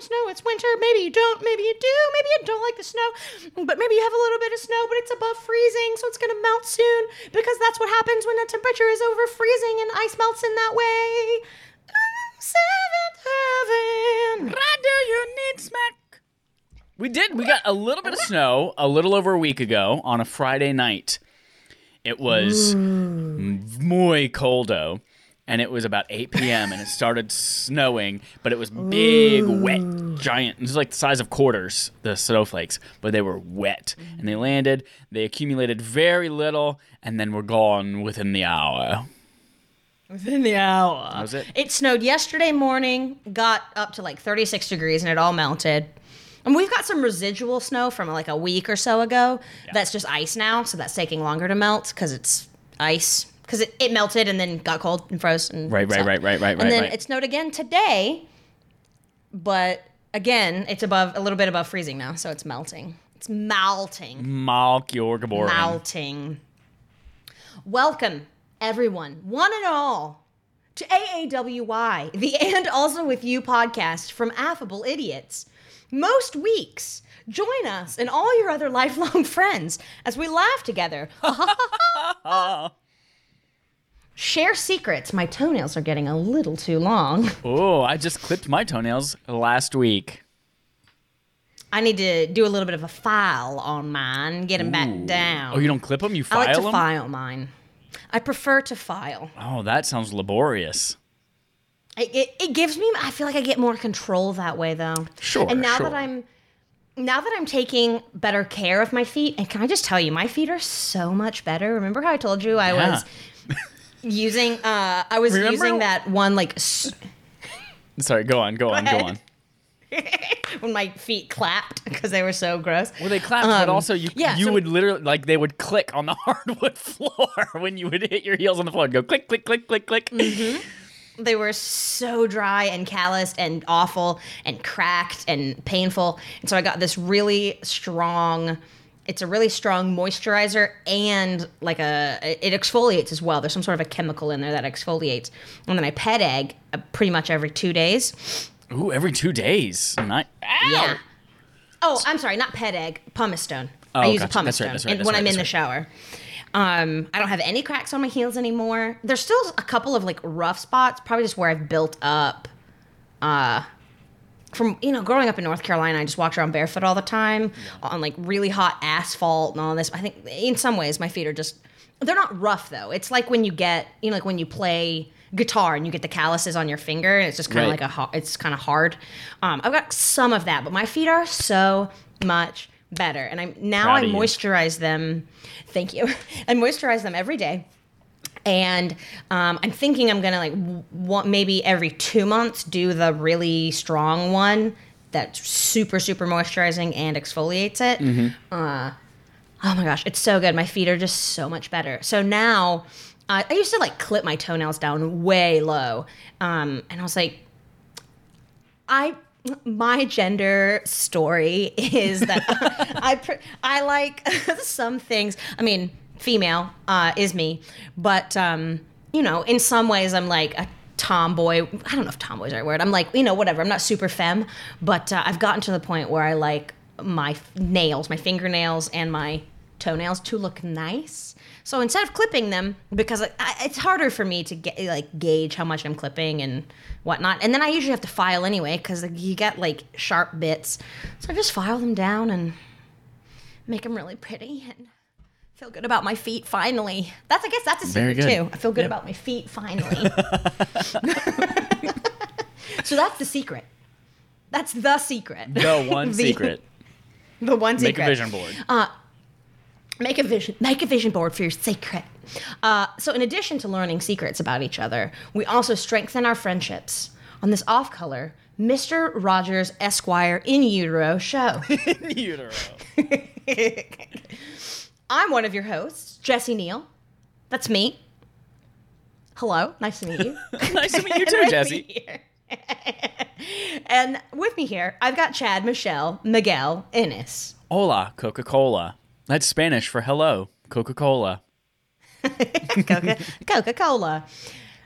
some snow? It's winter. Maybe you don't. Maybe you do. Maybe you don't like the snow. But maybe you have a little bit of snow, but it's above freezing, so it's gonna melt soon because that's what happens when the temperature is over freezing and ice melts in that way. Oh, seventh heaven. Why do you need smack? We did. We got a little bit of snow a little over a week ago on a Friday night. It was muy coldo, and it was about 8 p.m. and it started snowing, but it was big, wet, giant. It was like the size of quarters, the snowflakes, but they were wet. And they landed. They accumulated very little, and then were gone within the hour. Within the hour. That was it. It snowed yesterday morning, got up to like 36 degrees, and it all melted. And we've got some residual snow from like a week or so ago. That's just ice now, so that's taking longer to melt because it's ice. Because it, it melted and then got cold and froze. And Right, right, stuff. right, right, right, And right, then right. it snowed again today, but again, it's above a little bit above freezing now, so it's melting. It's melting. Malkjorgeboren. Melting. Welcome, everyone, one and all, to AAWY, the And Also With You podcast from Affable Idiots. Most weeks, join us and all your other lifelong friends as we laugh together. Share secrets. My toenails are getting a little too long. Oh, I just clipped my toenails last week. I need to do a little bit of a file on mine, get them back down. Oh, you don't clip them? You file them? I like to them? file mine. I prefer to file. Oh, that sounds laborious. It, it, it gives me i feel like i get more control that way though Sure, and now sure. that i'm now that i'm taking better care of my feet and can i just tell you my feet are so much better remember how i told you i Yeah. was using uh i was Remember- using that one like s- Sorry, go on, go on, go on. when my feet clapped because they were so gross Well, they clapped, but Um, also you yeah, you so- would literally like they would click on the hardwood floor when you would hit your heels on the floor. and Go click, click, click, click, click. Mm-hmm. they were so dry and calloused and awful and cracked and painful. And so I got this really strong. It's a really strong moisturizer and like a it exfoliates as well. There's some sort of a chemical in there that exfoliates. And then I pet egg uh, pretty much every two days. Ooh, every two days. Not. Ow! Yeah. Oh, I'm sorry, not pet egg, pumice stone. I Oh, use gotcha. a pumice That's right, stone that's right, when right, I'm in the shower. Um, I don't have any cracks on my heels anymore. There's still a couple of like rough spots, probably just where I've built up. Uh, from you know, growing up in North Carolina, I just walked around barefoot all the time on like really hot asphalt and all this. I think in some ways my feet are just they're not rough though. It's like when you get you know like when you play guitar and you get the calluses on your finger and it's just kind of Right. like a ho- it's kind of hard. Um, I've got some of that, but my feet are so much better, and I'm now Proud I of you. moisturize them. Thank you. I moisturize them every day and um, I'm thinking I'm gonna like w- one, maybe every two months do the really strong one that's super super moisturizing and exfoliates it. Uh, oh my gosh, it's so good. My feet are just so much better. So now uh, I used to like clip my toenails down way low, um, and I was like, I my gender story is that I pr- I like some things. I mean, female uh, is me, but um, you know, in some ways, I'm like a tomboy. I don't know if tomboy is the right word. I'm like, you know, whatever. I'm not super femme, but uh, I've gotten to the point where I like my nails, my fingernails, and my toenails to look nice. So instead of clipping them, because I, I, it's harder for me to get like gauge how much I'm clipping and whatnot, and then I usually have to file anyway because you get like sharp bits. So I just file them down and make them really pretty and feel good about my feet finally. That's I guess that's a secret too. I feel good about my feet finally. so that's the secret. That's the secret. The one The- secret. The one secret. Make a vision board. Uh, Make a vision. Make a vision board for your secret. Uh, so, in addition to learning secrets about each other, we also strengthen our friendships on this off-color Mr. Rogers Esquire in utero show. In utero. I'm one of your hosts, Jesse Neal. That's me. Hello, nice to meet you. nice to meet you too, Jesse. and with me here, I've got Chad, Michelle, Miguel, Ennis. Hola, Coca Cola. That's Spanish for hello, Coca Cola. Coca Cola.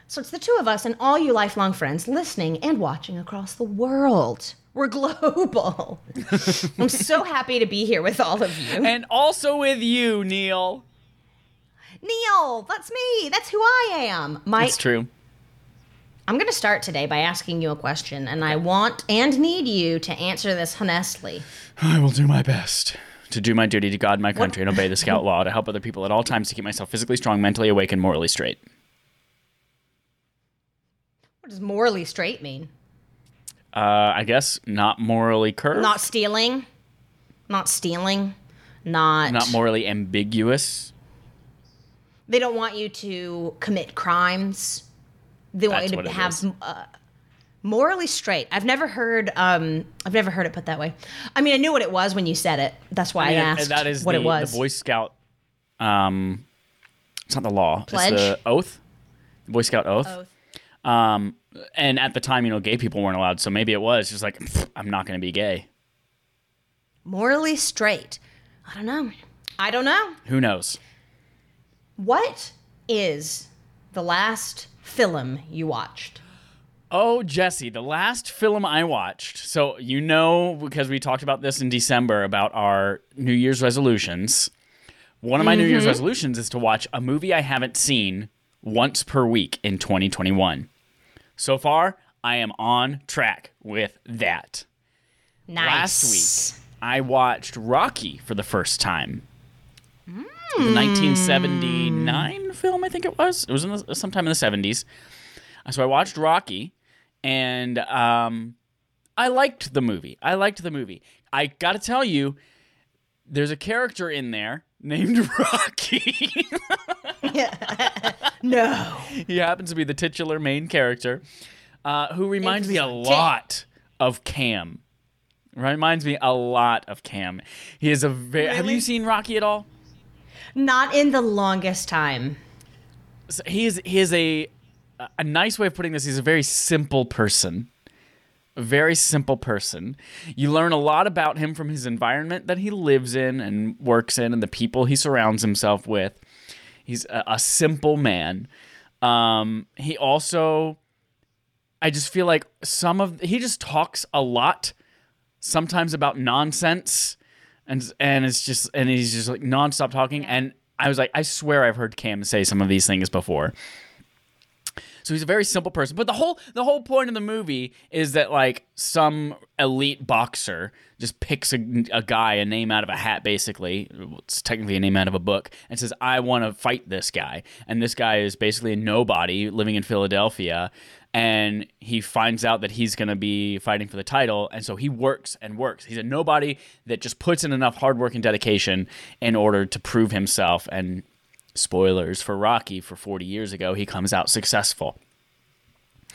So it's the two of us and all you lifelong friends listening and watching across the world. We're global. I'm so happy to be here with all of you. And also with you, Neil. Neil, that's me. That's who I am. It's true. I'm going to start today by asking you a question, and I want and need you to answer this honestly. I will do my best to do my duty to God, my country, and obey the scout law to help other people at all times to keep myself physically strong, mentally awake, and morally straight. What does morally straight mean? Uh, I guess not morally curved, Not stealing, not stealing, not. not morally ambiguous. They don't want you to commit crimes. They want That's you to have uh, morally straight. I've never heard. Um, I've never heard it put that way. I mean, I knew what it was when you said it. That's why I, mean, asked that is what the, it was. the Boy Scout. Um, it's not the law. Pledge? It's the oath. The Boy Scout oath. Oath. Um, and at the time, you know, gay people weren't allowed, so maybe it was just like I'm not going to be gay. Morally straight. I don't know. I don't know. Who knows? What is the last film you watched? Oh, Jesse, the last film I watched. So, you know, because we talked about this in December about our New Year's resolutions. One of my New Mm-hmm. Year's resolutions is to watch a movie I haven't seen once per week in 2021. So far, I am on track with that. Nice. Last week, I watched Rocky for the first time. The 1979 film, I think it was. It was in the, sometime in the 70s. So I watched Rocky, and um, I liked the movie. I liked the movie. I got to tell you, there's a character in there named Rocky. No. he happens to be the titular main character, uh, who reminds me a lot of Cam. Reminds me a lot of Cam. He is a very. Have you seen Rocky at all? Not in the longest time. So he is. He is a. A nice way of putting this. He's a very simple person. A very simple person. You learn a lot about him from his environment that he lives in and works in, and the people he surrounds himself with. He's a, a simple man. Um, he also, I just feel like some of he just talks a lot, sometimes about nonsense, and and it's just and he's just like nonstop talking. And I was like, I swear I've heard Cam say some of these things before. So he's a very simple person. But the whole the whole point of the movie is that like some elite boxer just picks a, a guy a name out of a hat basically. It's technically a name out of a book and says I want to fight this guy. And this guy is basically a nobody living in Philadelphia and he finds out that he's going to be fighting for the title and so he works and works. He's a nobody that just puts in enough hard work and dedication in order to prove himself and spoilers for Rocky for 40 years ago, he comes out successful.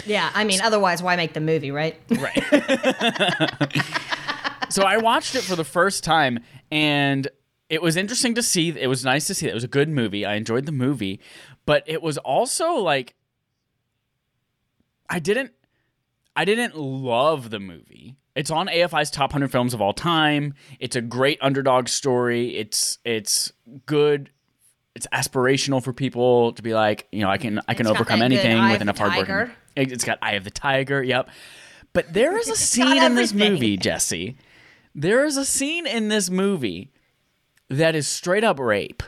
Yeah, I mean, otherwise, why make the movie, right? Right. so I watched it for the first time and it was interesting to see. It was nice to see. It was a good movie. I enjoyed the movie, but it was also like I didn't I didn't love the movie. It's on AFI's top 100 films of all time. It's a great underdog story. It's it's good. It's aspirational for people to be like, you know, I can I can It's overcome anything with enough hard work. It- It's got Eye of the Tiger. Yep. But there is a scene in this movie, Jesse. There is a scene in this movie that is straight up rape.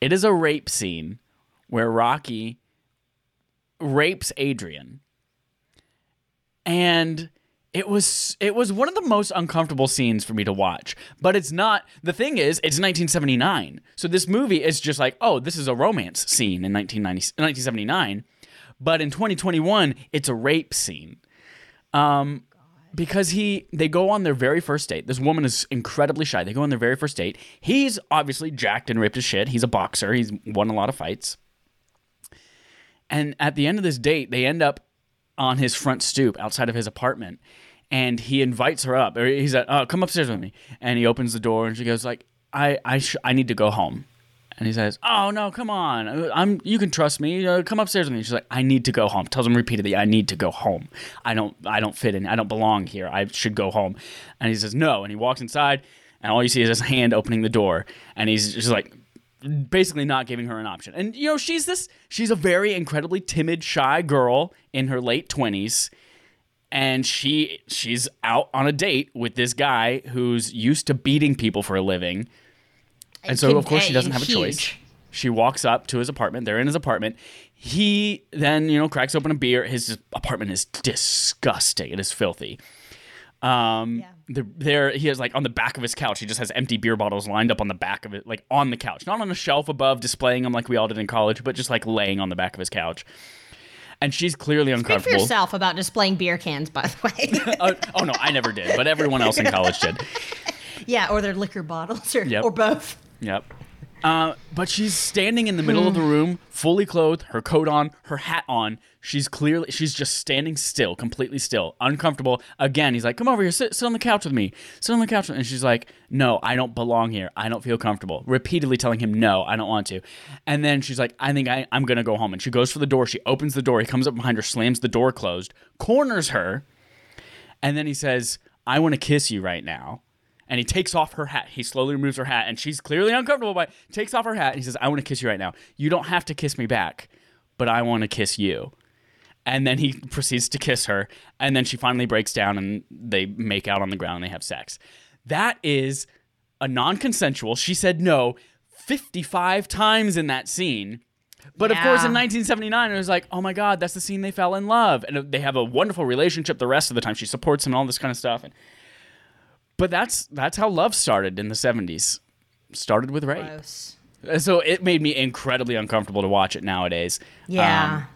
It is a rape scene where Rocky rapes Adrian. And it was it was one of the most uncomfortable scenes for me to watch. But it's not the thing is it's 1979. So this movie is just like, oh, this is a romance scene in 1990, 1979. But in 2021, it's a rape scene Um, because he they go on their very first date. This woman is incredibly shy. They go on their very first date. He's obviously jacked and ripped as shit. He's a boxer. He's won a lot of fights. And at the end of this date, they end up on his front stoop outside of his apartment, and he invites her up. Or he's like, "Oh, come upstairs with me." And he opens the door, and she goes like, "I I sh- I need to go home." And he says, "Oh no, come on, I'm. You can trust me. Uh, come upstairs with me." She's like, "I need to go home." Tells him repeatedly, "I need to go home. I don't. I don't fit in. I don't belong here. I should go home." And he says, "No." And he walks inside, and all you see is his hand opening the door, and he's just like, basically not giving her an option. And you know, she's this. She's a very incredibly timid, shy girl in her late twenties and she she's out on a date with this guy who's used to beating people for a living. And so of course she doesn't have a choice. She walks up to his apartment. They're in his apartment. He then, you know, cracks open a beer. His apartment is disgusting. It is filthy. Um Yeah. The, there he has like on the back of his couch, he just has empty beer bottles lined up on the back of it, like on the couch. Not on a shelf above displaying them like we all did in college, but just like laying on the back of his couch. And she's clearly Speak for uncomfortable. yourself about displaying beer cans, by the way. oh, oh no, I never did, but everyone else in college did. yeah, or their liquor bottles, or, Yep. or both. Yep. Uh, but she's standing in the middle of the room, fully clothed, her coat on, her hat on. She's clearly, she's just standing still, completely still, uncomfortable. Again, he's like, "Come over here, sit, sit on the couch with me, sit on the couch." And she's like, "No, I don't belong here. I don't feel comfortable." Repeatedly telling him, "No, I don't want to." And then she's like, "I think I, I'm gonna go home." And she goes for the door. She opens the door. He comes up behind her, slams the door closed, corners her, and then he says, I want to kiss you right now. And he takes off her hat. He slowly removes her hat, and she's clearly uncomfortable, but takes off her hat. And he says, I want to kiss you right now. You don't have to kiss me back, but I want to kiss you. And then he proceeds to kiss her, and then she finally breaks down, and they make out on the ground and they have sex. That is a non consensual. She said no 55 times in that scene. But of course, in 1979, it was like, oh my God, that's the scene they fell in love. And they have a wonderful relationship the rest of the time. She supports him and all this kind of stuff. And, but that's that's how love started in the 70s. Started with rape. Gross. So it made me incredibly uncomfortable to watch it nowadays. Yeah. Um,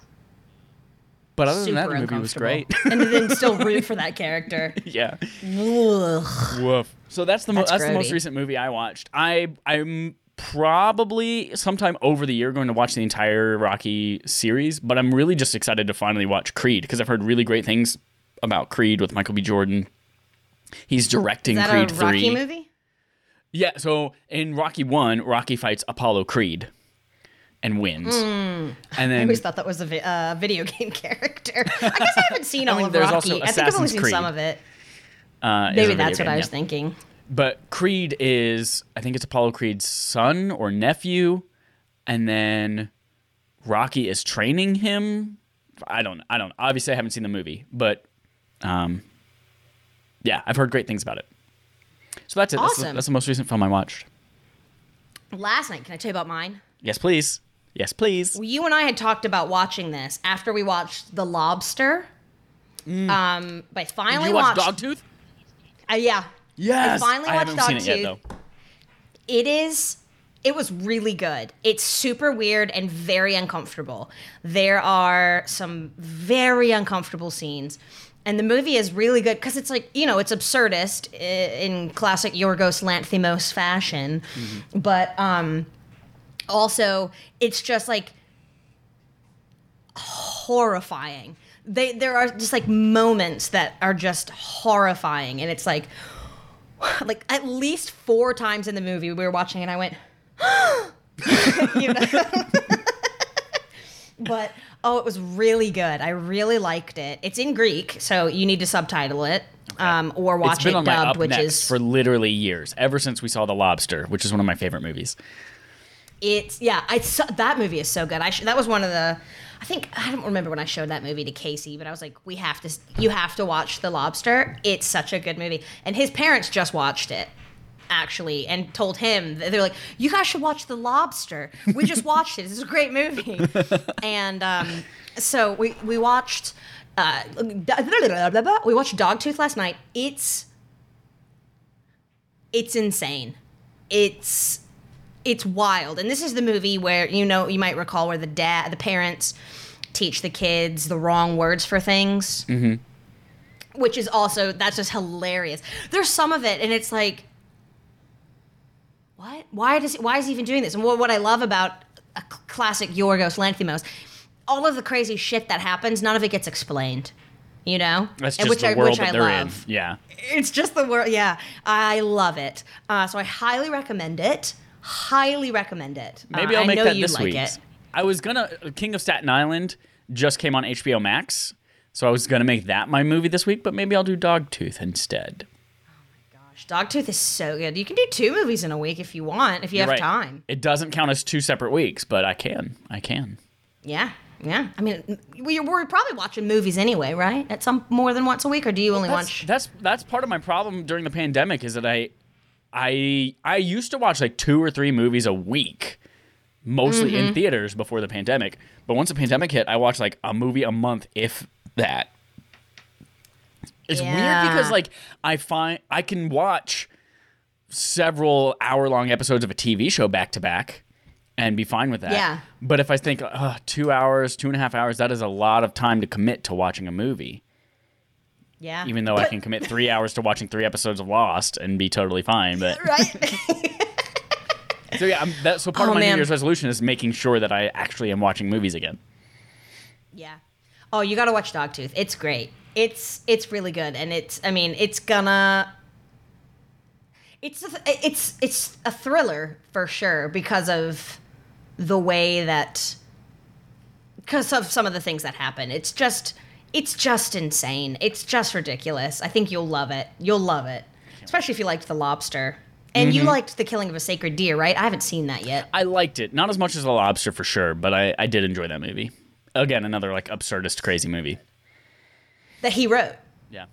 but other than that, the movie was great. and then still root for that character. yeah. Ugh. Woof. So that's the mo- That's that's, the most recent movie I watched. I I'm probably sometime over the year going to watch the entire Rocky series, but I'm really just excited to finally watch Creed because I've heard really great things about Creed with Michael B. Jordan. He's directing Is that Creed a Rocky 3. movie? Yeah, so in Rocky 1, Rocky fights Apollo Creed and wins. Hmm. And I then always thought that was a vi- uh, video game character. I guess I haven't seen all mean, of Rocky. I think I've only seen Creed. some of it. uh, Maybe that's what game, I was yeah. thinking. But Creed is, I think it's Apollo Creed's son or nephew, and then Rocky is training him. I don't, I don't. Obviously, I haven't seen the movie, but um, yeah, I've heard great things about it. So that's it. That's, the, Awesome. that's the most recent film I watched. Last night, can I tell you about mine? Yes, please. Yes, please. Well, you and I had talked about watching this after we watched The Lobster. Um, but I Mm. Did finally you watch watched. Dogtooth? Uh, yeah. Yes. I finally watched haven't seen it yet though. it is it was really good it's super weird and very uncomfortable there are some very uncomfortable scenes and the movie is really good because it's like you know it's absurdist in classic yorgos lanthimos fashion. But um also it's just like horrifying. They there are just like moments that are just horrifying. And it's like like at least four times in the movie we were watching and I went, you know. but oh, it was really good. I really liked it. It's in Greek, so you need to subtitle it um, or watch It's been it on my dubbed, up which next is for literally years, ever since we saw The Lobster, which is one of my favorite movies. it's yeah. I so, that movie is so good. I sh- that was one of the. I think I don't remember when I showed that movie to Casey, but I was like, "We have to, you have to watch The Lobster. It's such a good movie." And his parents just watched it, actually, and told him they're like, "You guys should watch The Lobster. We just watched it. it's a great movie." and um, so we we watched uh, we watched Dogtooth last night. It's it's insane. It's it's wild. And this is the movie where you know you might recall where the dad, the parents, teach the kids the wrong words for things. Mm-hmm. Which is also that's just hilarious. There's some of it, and it's like, what? Why does why is he even doing this? And what, what I love about a classic Yorgos Lanthimos, all of the crazy shit that happens, none of it gets explained. You know, That's just the I- world which that I they're love. in. Yeah. It's just the world. Yeah, I love it. Uh, so I highly recommend it. Highly recommend it. Maybe Uh, I'll make I know that you this like week. it. I was gonna King of Staten Island just came on HBO Max, so I was gonna make that my movie this week, but maybe I'll do Dogtooth instead. Gosh, Dogtooth is so good. You can do two movies in a week if you want, if you You're have right. time. It doesn't count as two separate weeks, but I can. I can. Yeah, yeah. I mean, we- we're probably watching movies anyway, right? At some more than once a week, or do you only That's, watch? that's that's part of my problem during the pandemic is that I I I used to watch like two or three movies a week, mostly Mm-hmm. in theaters before the pandemic. But once the pandemic hit, I watched like a movie a month, if that. It's weird because like I find I can watch several hour long episodes of a TV show back to back and be fine with that. Yeah. But if I think uh, two hours, two and a half hours, that is a lot of time to commit to watching a movie Yeah. even though I can commit three hours to watching three episodes of Lost and be totally fine. But right. so yeah, I'm, that, so part Oh, of my man. New Year's resolution is making sure that I actually am watching movies again. yeah. Oh, you got to watch Dogtooth. It's great. It's it's really good, and it's. I mean, it's gonna. It's a, it's it's a thriller for sure because of the way that because of some of the things that happen. It's just it's just insane. It's just ridiculous. I think you'll love it. You'll love it, especially if you liked The Lobster. And Mm-hmm. you liked The Killing of a Sacred Deer, right? I haven't seen that yet. I liked it, not as much as The Lobster for sure, but I, I did enjoy that movie. Again, another like absurdist, crazy movie. That he wrote. Yeah,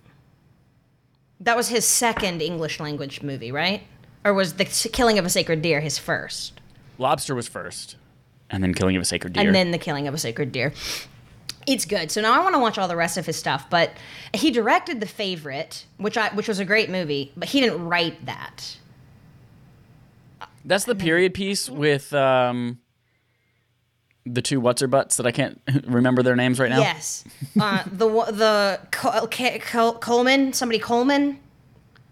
That was his second English language movie, right? Or was The Killing of a Sacred Deer his first? Lobster was first, and then Killing of a Sacred Deer. And then The Killing of a Sacred Deer. It's good. So now I want to watch all the rest of his stuff, but he directed The Favorite, which I which was a great movie, but he didn't write that. That's the period piece with um, the two what's her butts that I can't remember their names right now. Yes. Uh, the the Col- Col- Coleman, somebody Coleman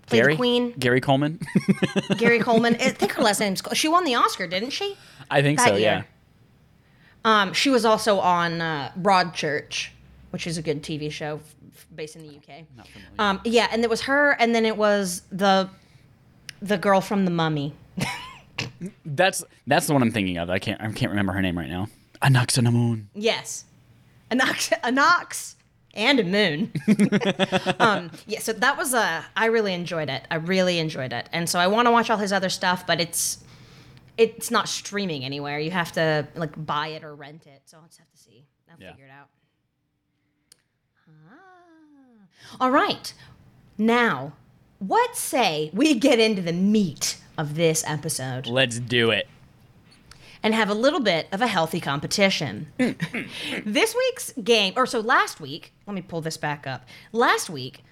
played Gary the Queen. Gary Coleman. Gary Coleman. I think her last name's. Col- She won the Oscar, didn't she? I think That so. year. Yeah. Um, she was also on uh, Broadchurch, which is a good TV show f- based in the UK. Um, yeah, and it was her, and then it was the the girl from The Mummy. That's that's the one I'm thinking of. I can't I can't remember her name right now. Anck-su-namun. Yes, a Nox, a Nox, and a Moon. um, yeah, so that was a. I really enjoyed it. I really enjoyed it, and so I want to watch all his other stuff, but it's it's not streaming anywhere. You have to like buy it or rent it. So I'll just have to see. I'll Yeah. figure it out. Ah. All right, now what say we get into the meat of this episode? Let's do it. And have a little bit of a healthy competition. this week's game, or so last week, let me pull this back up. Last week,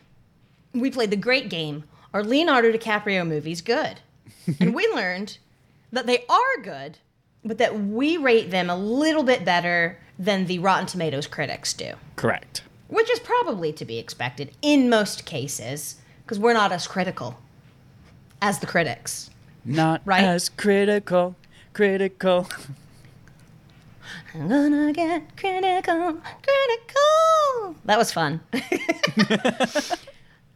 we played the great game Are Leonardo DiCaprio movies good? and we learned that they are good, but that we rate them a little bit better than the Rotten Tomatoes critics do, Correct. which is probably to be expected in most cases, because we're not as critical as the critics. Not Right? as critical. Critical. I'm gonna get critical, critical. That was fun.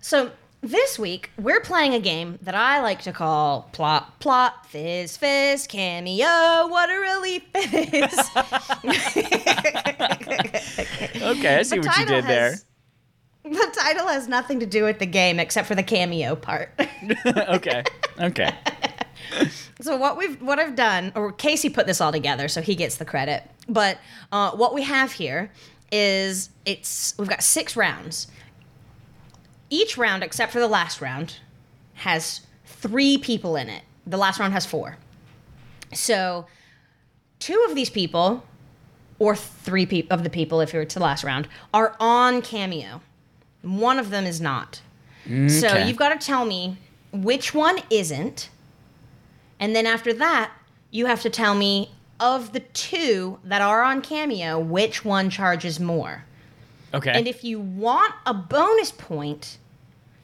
so this week we're playing a game that I like to call plot, plot, fizz, fizz, cameo. What a relief it is. Okay, I see what you did there. The title has nothing to do with the game except for the cameo part. okay. Okay. So what we've what I've done, or Casey put this all together, so he gets the credit. But uh, what we have here is it's we've got six rounds. Each round, except for the last round, has three people in it. The last round has four. So two of these people, or three peop of the people, if you're to the last round, are on Cameo. One of them is not. So you've got to tell me which one isn't. And then after that, you have to tell me of the two that are on Cameo, which one charges more. Okay. And if you want a bonus point,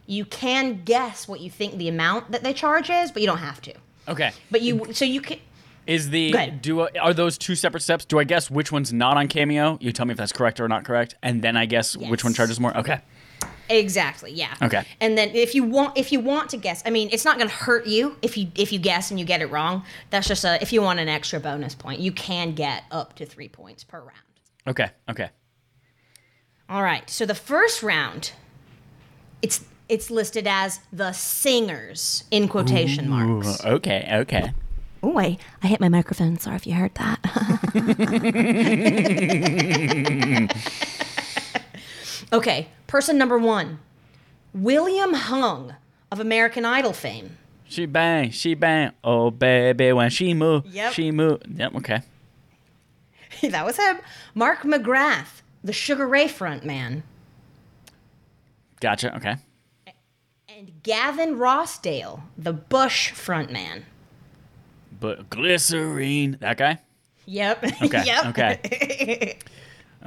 you can guess what you think the amount that they charge is, but you don't have to. okay. But you, so you can, Is the do I- are those two separate steps? Do I guess which one's not on Cameo? You tell me if that's correct or not correct, and then I guess which one charges more. Okay. Exactly. Yeah. Okay. And then if you want if you want to guess, I mean, it's not going to hurt you if you if you guess and you get it wrong. That's just a if you want an extra bonus point, you can get up to 3 points per round. Okay. Okay. All right. So the first round it's it's listed as the singers in quotation marks. Okay. Okay. Oh, wait. I hit my microphone. Sorry if you heard that. okay. Person number 1. William Hung of American Idol fame. She bang, she bang. Oh baby, when she move, Yep. she move. Yep. Okay. that was him. Mark McGrath, the Sugar Ray front man. Gotcha. Okay. And Gavin Rossdale, the Bush front man. But glycerine. That guy. Yep. Okay, yep. okay.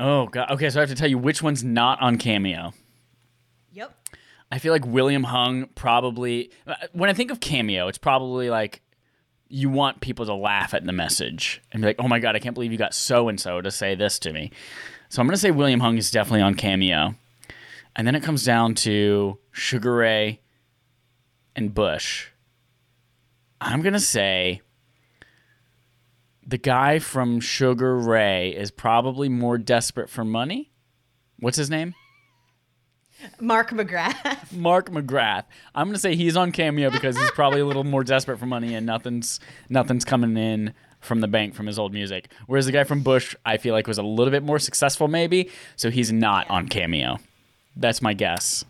Oh god. Okay. So I have to tell you which one's not on Cameo. yep. I feel like William Hung probably. uh, When I think of Cameo, it's probably like you want people to laugh at the message and be like, "Oh my god, I can't believe you got so and so to say this to me." So I'm gonna say William Hung is definitely on Cameo, and then it comes down to Sugar Ray and Bush. I'm gonna say the guy from Sugar Ray is probably more desperate for money. What's his name? Mark McGrath. Mark McGrath. I'm gonna say he's on Cameo because he's probably a little more desperate for money and nothing's nothing's coming in from the bank from his old music. Whereas the guy from Bush, I feel like was a little bit more successful, maybe. So he's not on Cameo. That's my guess.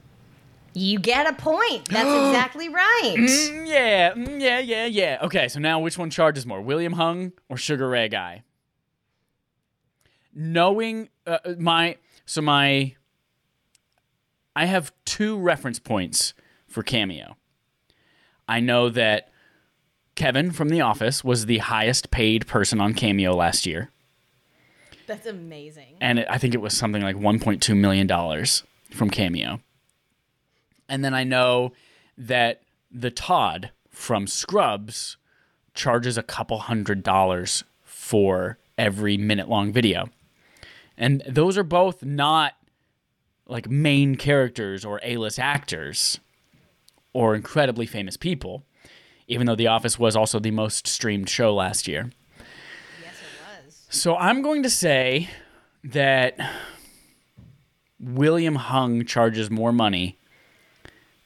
You get a point. That's exactly right. Mm, yeah, mm, yeah, yeah, yeah. Okay, so now which one charges more, William Hung or Sugar Ray Guy? Knowing uh, my so my I have two reference points for Cameo. I know that Kevin from The Office was the highest paid person on Cameo last year, That's amazing. and it, I think it was something like 1.2 million dollars from Cameo. And then I know that the Todd from Scrubs charges a couple hundred dollars for every minute long video. And those are both not like main characters or A-list actors or incredibly famous people, even though The Office was also the most streamed show last year. Yes, it was. So I'm going to say that William Hung charges more money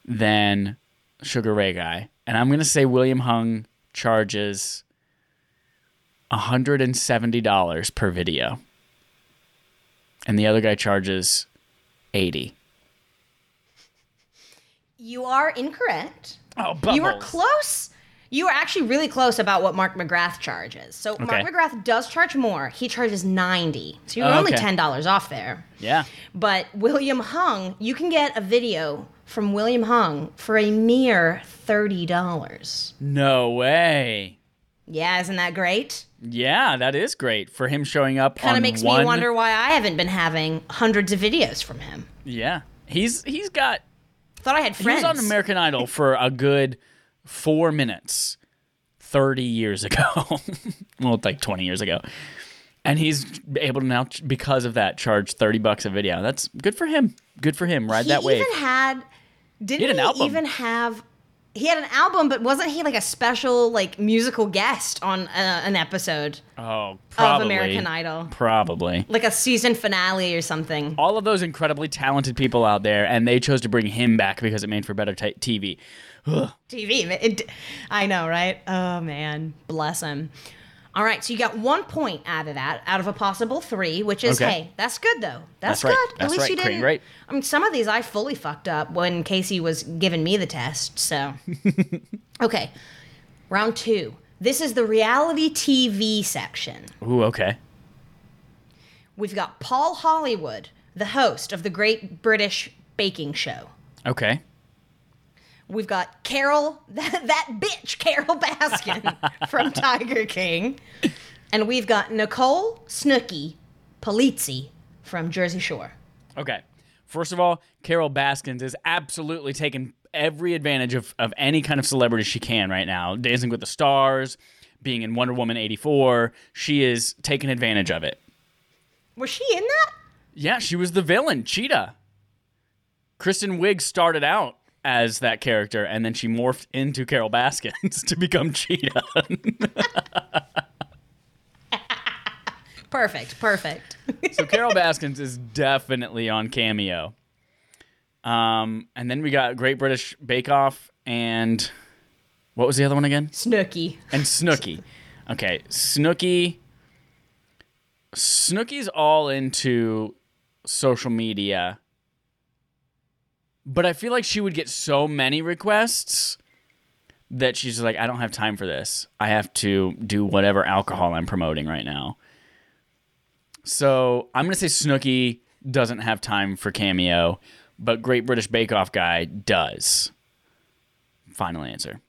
than Sugar Ray Guy. And I'm going to say William Hung charges $170 per video. And the other guy charges 80. You are incorrect. Oh, but You were close. You were actually really close about what Mark McGrath charges. So Okay. Mark McGrath does charge more. He charges 90. So you're Oh, only okay. $10 off there. Yeah. But William Hung, you can get a video from William Hung for a mere $30. No way. Yeah, isn't that great? Yeah, that is great for him showing up Kind of makes one... me wonder why I haven't been having hundreds of videos from him. Yeah. He's he's got Thought I had He friends. was on American Idol for a good four minutes, thirty years ago. well, like twenty years ago, and he's able to now, because of that, charge thirty bucks a video. That's good for him. Good for him. Ride he that wave. He even had didn't he, album. even have he had an album but wasn't he like a special like musical guest on uh, an episode oh, probably. Of American Idol? Probably. like a season finale or something. All of those incredibly talented people out there, and they chose to bring him back because it made for better t- TV. TV it, I know right? Oh man. Bless him all right so you got one point out of that out of a possible three which is Okay. hey that's good though that's, That's right. good at That's least right. you didn't great. I mean some of these I fully fucked up when Casey was giving me the test so okay round two this is the reality TV section Ooh, okay. We've got Paul Hollywood, the host of the Great British Baking Show. Okay. We've got Carole, that, that bitch, Carole Baskin from Tiger King. And we've got Nicole Snooki Polizzi from Jersey Shore. Okay. First of all, Carole Baskins is absolutely taking every advantage of, of any kind of celebrity she can right now. Dancing with the Stars, being in Wonder Woman 84. She is taking advantage of it. Was she in that? Yeah, she was the villain, Cheetah. Kristen Wiig started out as that character, and then she morphed into Carole Baskins to become Cheetah. Perfect. Perfect. so Carol Baskins is definitely on Cameo. Um, and then we got Great British Bake Off and what was the other one again? Snooki. And Snooki. Okay, Snooki. Snooki's all into social media, but I feel like she would get so many requests that she's like, I don't have time for this. I have to do whatever alcohol I'm promoting right now. So I'm gonna say Snooki doesn't have time for cameo, but Great British Bake Off guy does. Final answer.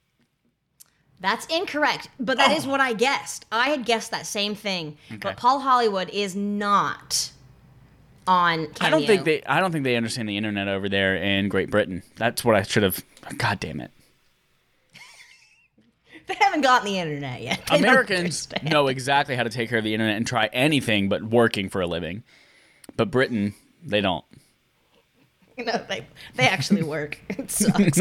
That's incorrect, but that oh. is Oh. what I guessed. I had guessed that same thing. But Paul Hollywood is not on Cameo. I don't think they. I don't think they understand the internet over there in Great Britain. That's what I should have. God damn it! They haven't gotten the internet yet. They Americans know exactly how to take care of the internet and try anything but working for a living. But Britain, they don't. You know, they they actually work. It sucks.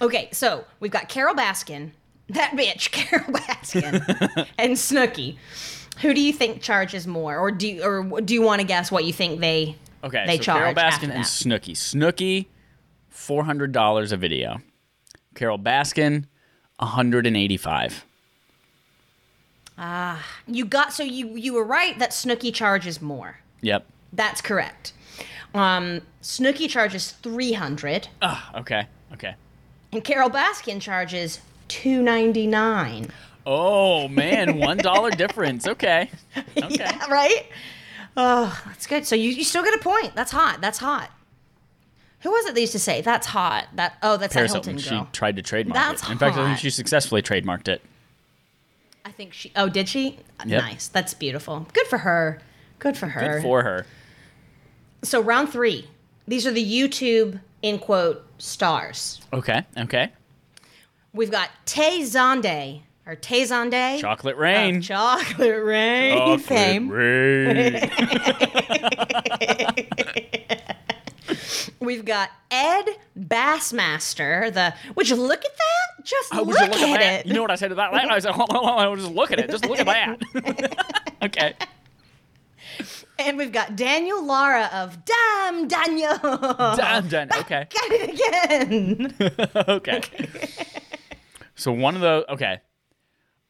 okay, so we've got Carole Baskin, that bitch, Carole Baskin, and Snooki. Who do you think charges more, or do you, or do you want to guess what you think they Okay, they so charge Carole Baskin and? Snooki. Snooki, four hundred dollars a video. Carole Baskin, one hundred and eighty-five. Ah, You got so you you were right that Snooki charges more. Yep. That's correct. Um, Snooki charges three hundred, Ah, okay, okay. and Carole Baskin charges two ninety nine. Oh man, one dollar difference. Okay, okay. Yeah, right? Oh, that's good. So you, you still get a point. That's hot. That's hot. Who was it that used to say, that's hot? That Oh, that's Paris that Hilton Hilton. She tried to trademark That's it. In fact, I think she successfully trademarked it. I think she, oh, did she? Yep. Nice. That's beautiful. Good for her. Good for her. Good for her. so round three. These are the YouTube, in quote, stars. Okay, okay. We've got Tay Zonday, or Tay Zonday. Chocolate rain. Chocolate Rain Chocolate fame. rain. We've got Ed Bassmaster, the would you look at that? Just Oh, look, would you look at, at that? it. You know what I said to that? I said, hold on, hold on, just look at it. Just look at that. okay. and we've got Daniel Lara of Damn Daniel. Damn, Daniel. Okay. Got it again. okay. So one of those. Okay.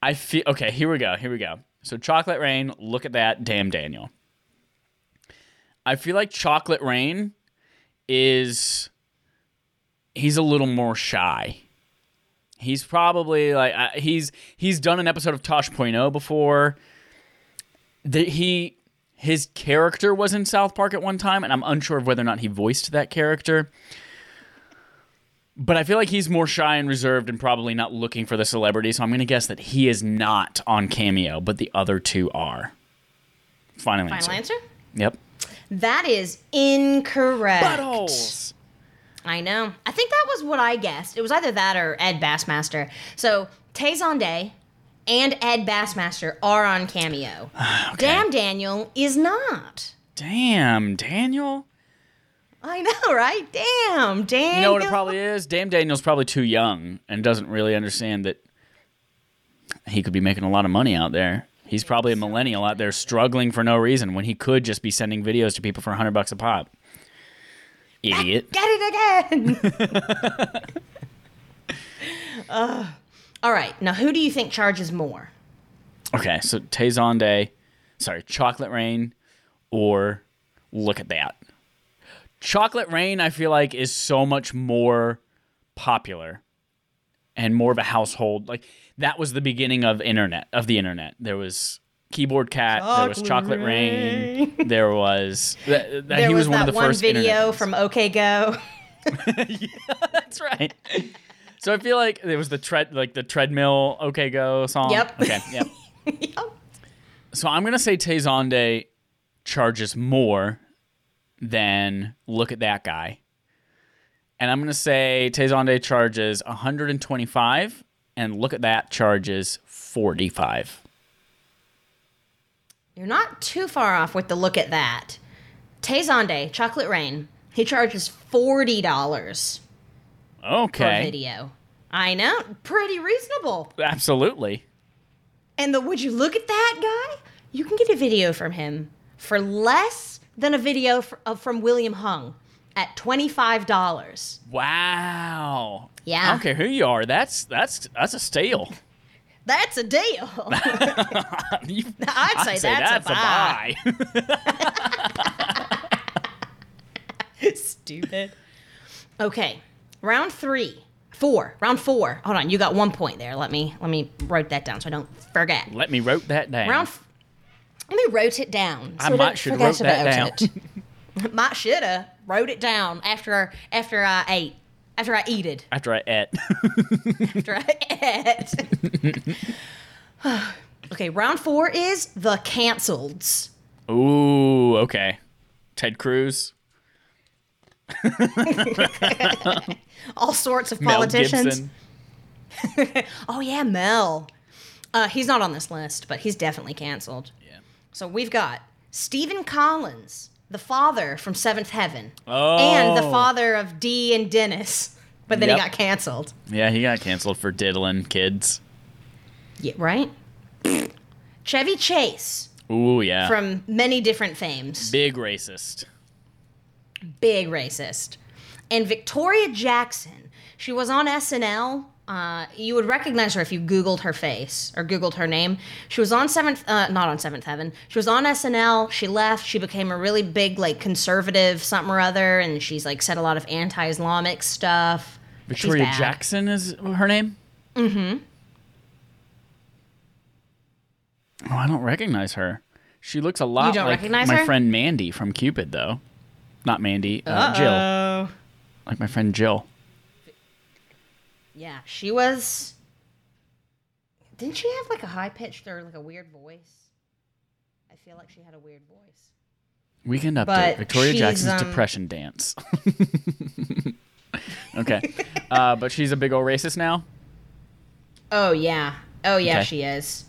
I feel. Okay. Here we go. Here we go. So chocolate rain. Look at that. Damn Daniel. I feel like chocolate rain is. He's a little more shy. He's probably like uh, he's he's done an episode of Tosh Point oh before. The, he his character was in South Park at one time, and I'm unsure of whether or not he voiced that character. But I feel like he's more shy and reserved and probably not looking for the celebrity, so I'm going to guess that he is not on Cameo, but the other two are. Final, answer. Final answer? Yep. That is incorrect. Buttholes. I know. I think that was what I guessed. It was either that or Ed Bassmaster. So Tay Zonday and Ed Bassmaster are on Cameo. okay. Damn Daniel is not. Damn, Daniel. I know, right? Damn, Daniel. You know what it probably is? Damn Daniel's probably too young and doesn't really understand that he could be making a lot of money out there. He's probably a millennial out there struggling for no reason when he could just be sending videos to people for 100 bucks a pop. Idiot. Get it again. Uh, all right. Now, who do you think charges more? Okay, so Tay sorry, Chocolate Rain, or Look at That. Chocolate Rain, I feel like, is so much more popular and more of a household. Like that was the beginning of internet of the internet. There was Keyboard Cat, there was Chocolate Chocolate Rain, there was that, that There he was, was, one of the one first video from OK Go. yeah, That's right. So I feel like there was the tread like the treadmill okay go song. Yep. Okay, yep. Yep. So I'm gonna say Tay Zonday charges more than look at that guy. And I'm gonna say Tay Zonday charges 125 and look at that charges 45. You're not too far off with the look at that. Tay Zonday, Chocolate Rain. He charges forty dollars per Okay. video. I know, pretty reasonable. Absolutely. And the would you look at that guy? You can get a video from him for less than a video fr- of from William Hung at twenty five dollars. Wow. Yeah. I don't care who you are. That's that's that's a steal. That's a deal. You- I'd say, that's, a buy. Stupid. Okay, round three, four, round four. Hold on, you got one point there. Let me let me write that down so I don't forget. Let me wrote that down. Round. f- Let me wrote it down. So I might should forget wrote that about it. might shoulda wrote it down after after I ate after I eated After I ate. after I ate. okay, round four is the canceleds. Ooh, okay. Ted Cruz, All sorts of politicians. Gibson. Oh yeah, Mel. Uh, he's not on this list, but he's definitely canceled. Yeah. So we've got Stephen Collins, the father from Seventh Heaven, Oh. and the oh. father of Dee and Dennis. But then Yep. he got canceled. Yeah, he got canceled for diddling kids. Yeah, right. Chevy Chase Ooh, yeah. from many different fames, Big racist. big racist, and Victoria Jackson. She was on SNL. Uh, you would recognize her if you Googled her face or Googled her name. She was on Seventh, uh, not on Seventh Heaven. She was on SNL. She left. She became a really big, like, conservative something or other, and she's like said a lot of anti-Islamic stuff. Victoria. Jackson is her name? Mm-hmm. Oh, I don't recognize her. She looks a lot like my her? friend Mandy from Cupid, though. Not Mandy, uh, Jill. Oh, Like my friend Jill. Yeah, she was. Didn't she have like a high pitched or like a weird voice? I feel like she had a weird voice. Weekend update. But Victoria Jackson's um, depression dance. okay. Uh, but she's a big old racist now. Oh yeah. Oh yeah, Okay. she is.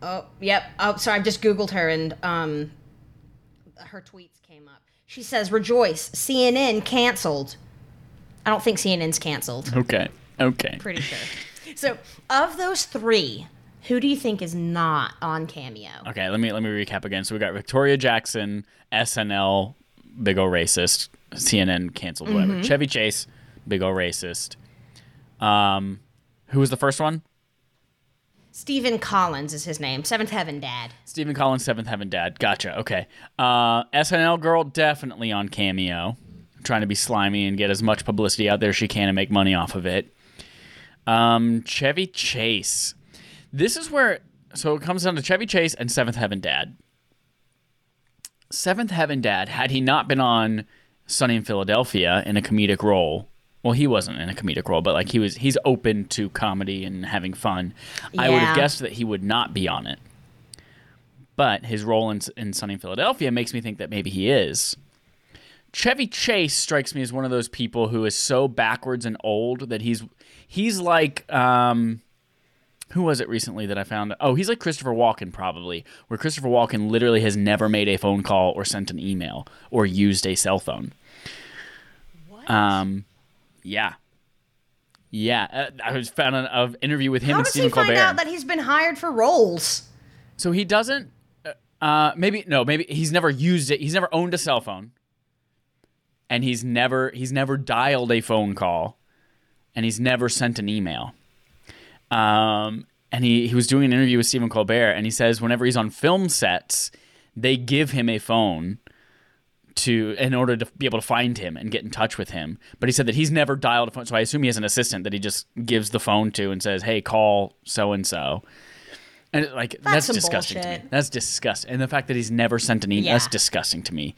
Oh yep. Oh sorry, I just googled her and um, her tweets came up. She says, "Rejoice, CNN canceled." I don't think CNN's canceled. Okay. Okay. Pretty sure. So of those three, who do you think is not on Cameo? Okay, let me let me recap again. So we got Victoria Jackson, SNL, big ol' racist, CNN canceled, whatever. Mm-hmm. Chevy Chase, big ol' racist. Um, who was the first one? Stephen Collins is his name. Seventh Heaven Dad. Stephen Collins, Seventh Heaven Dad. Gotcha. Okay. Uh, SNL girl definitely on Cameo, trying to be slimy and get as much publicity out there as she can and make money off of it. Um, Chevy Chase. This is where so it comes down to Chevy Chase and Seventh Heaven Dad. Seventh Heaven Dad, had he not been on Sunny in Philadelphia in a comedic role, well, he wasn't in a comedic role, but like he was, he's open to comedy and having fun. I would have guessed that he would not be on it. But his role in, in Sunny in Philadelphia makes me think that maybe he is. Chevy Chase strikes me as one of those people who is so backwards and old that he's he's like um, who was it recently that I found? Oh, he's like Christopher Walken probably, where Christopher Walken literally has never made a phone call or sent an email or used a cell phone. What? Um, yeah, yeah. Uh, I was found an interview with him How and does Stephen he find out that he's been hired for roles? So he doesn't. uh, Uh, maybe no. Maybe he's never used it. He's never owned a cell phone, and he's never he's never dialed a phone call, and he's never sent an email. Um, and he he was doing an interview with Stephen Colbert, and he says whenever he's on film sets, they give him a phone to in order to be able to find him and get in touch with him. But he said that he's never dialed a phone, so I assume he has an assistant that he just gives the phone to and says, "Hey, call so and so." And like that's, some disgusting to me. That's disgusting. And the fact that he's never sent an email, Yeah. that's disgusting to me.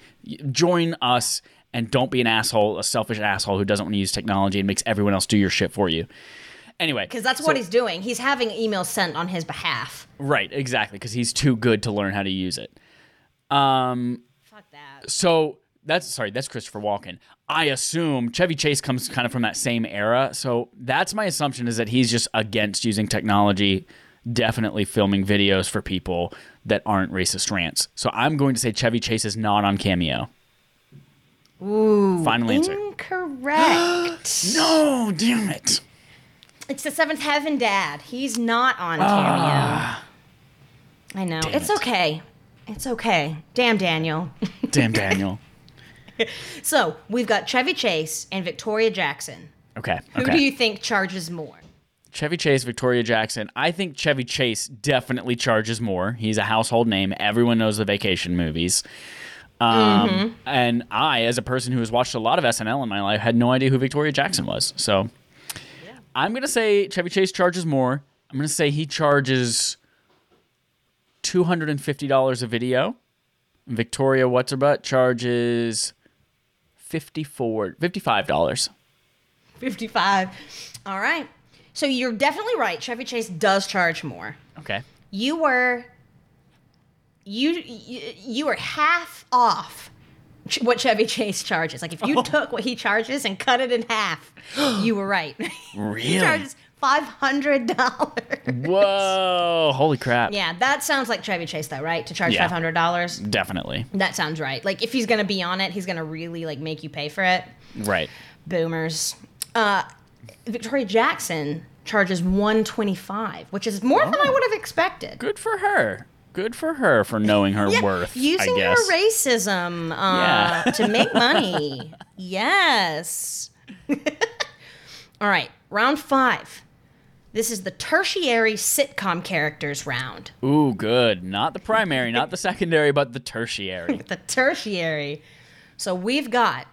Join us and don't be an asshole, a selfish asshole who doesn't want to use technology and makes everyone else do your shit for you. Anyway, Because that's what he's doing. He's having emails sent on his behalf. right, exactly, because he's too good to learn how to use it. Um, Fuck that. so that's sorry, that's Christopher Walken. I assume Chevy Chase comes kind of from that same era, so that's my assumption is that he's just against using technology, definitely filming videos for people that aren't racist rants. So I'm going to say Chevy Chase is not on Cameo. Ooh, Final answer. Incorrect. No, damn it. It's the Seventh Heaven Dad. He's not on ah. Cameo. I know. Damn it's it. okay. It's okay. Damn, Daniel. Damn Daniel. so we've got Chevy Chase and Victoria Jackson. Okay. Who okay. do you think charges more? Chevy Chase, Victoria Jackson. I think Chevy Chase definitely charges more. He's a household name. Everyone knows the vacation movies. Um, And I, as a person who has watched a lot of SNL in my life, had no idea who Victoria Jackson was. So I'm going to say Chevy Chase charges more. I'm going to say he charges $250 a video. Victoria What's Her Butt charges $54, $55. 55. All right. So you're definitely right. Chevy Chase does charge more. Okay. You were you you, were half off what Chevy Chase charges. Like if you took what he charges and cut it in half, you were right. he Really? charges five hundred dollars. Whoa. Holy crap. Yeah, that sounds like Chevy Chase though, right? To charge Yeah. five hundred dollars. Definitely. That sounds right. Like if he's gonna be on it, he's gonna really like make you pay for it. Right. Boomers. Uh, Victoria Jackson charges one twenty five, which is more than I would have expected. Good for her. Good for her for knowing her Yeah, worth. using her racism uh, Yeah. to make money. yes. All right, round five. This is the tertiary sitcom characters round. Ooh, good. Not the primary, not the secondary, but the tertiary. The tertiary. So we've got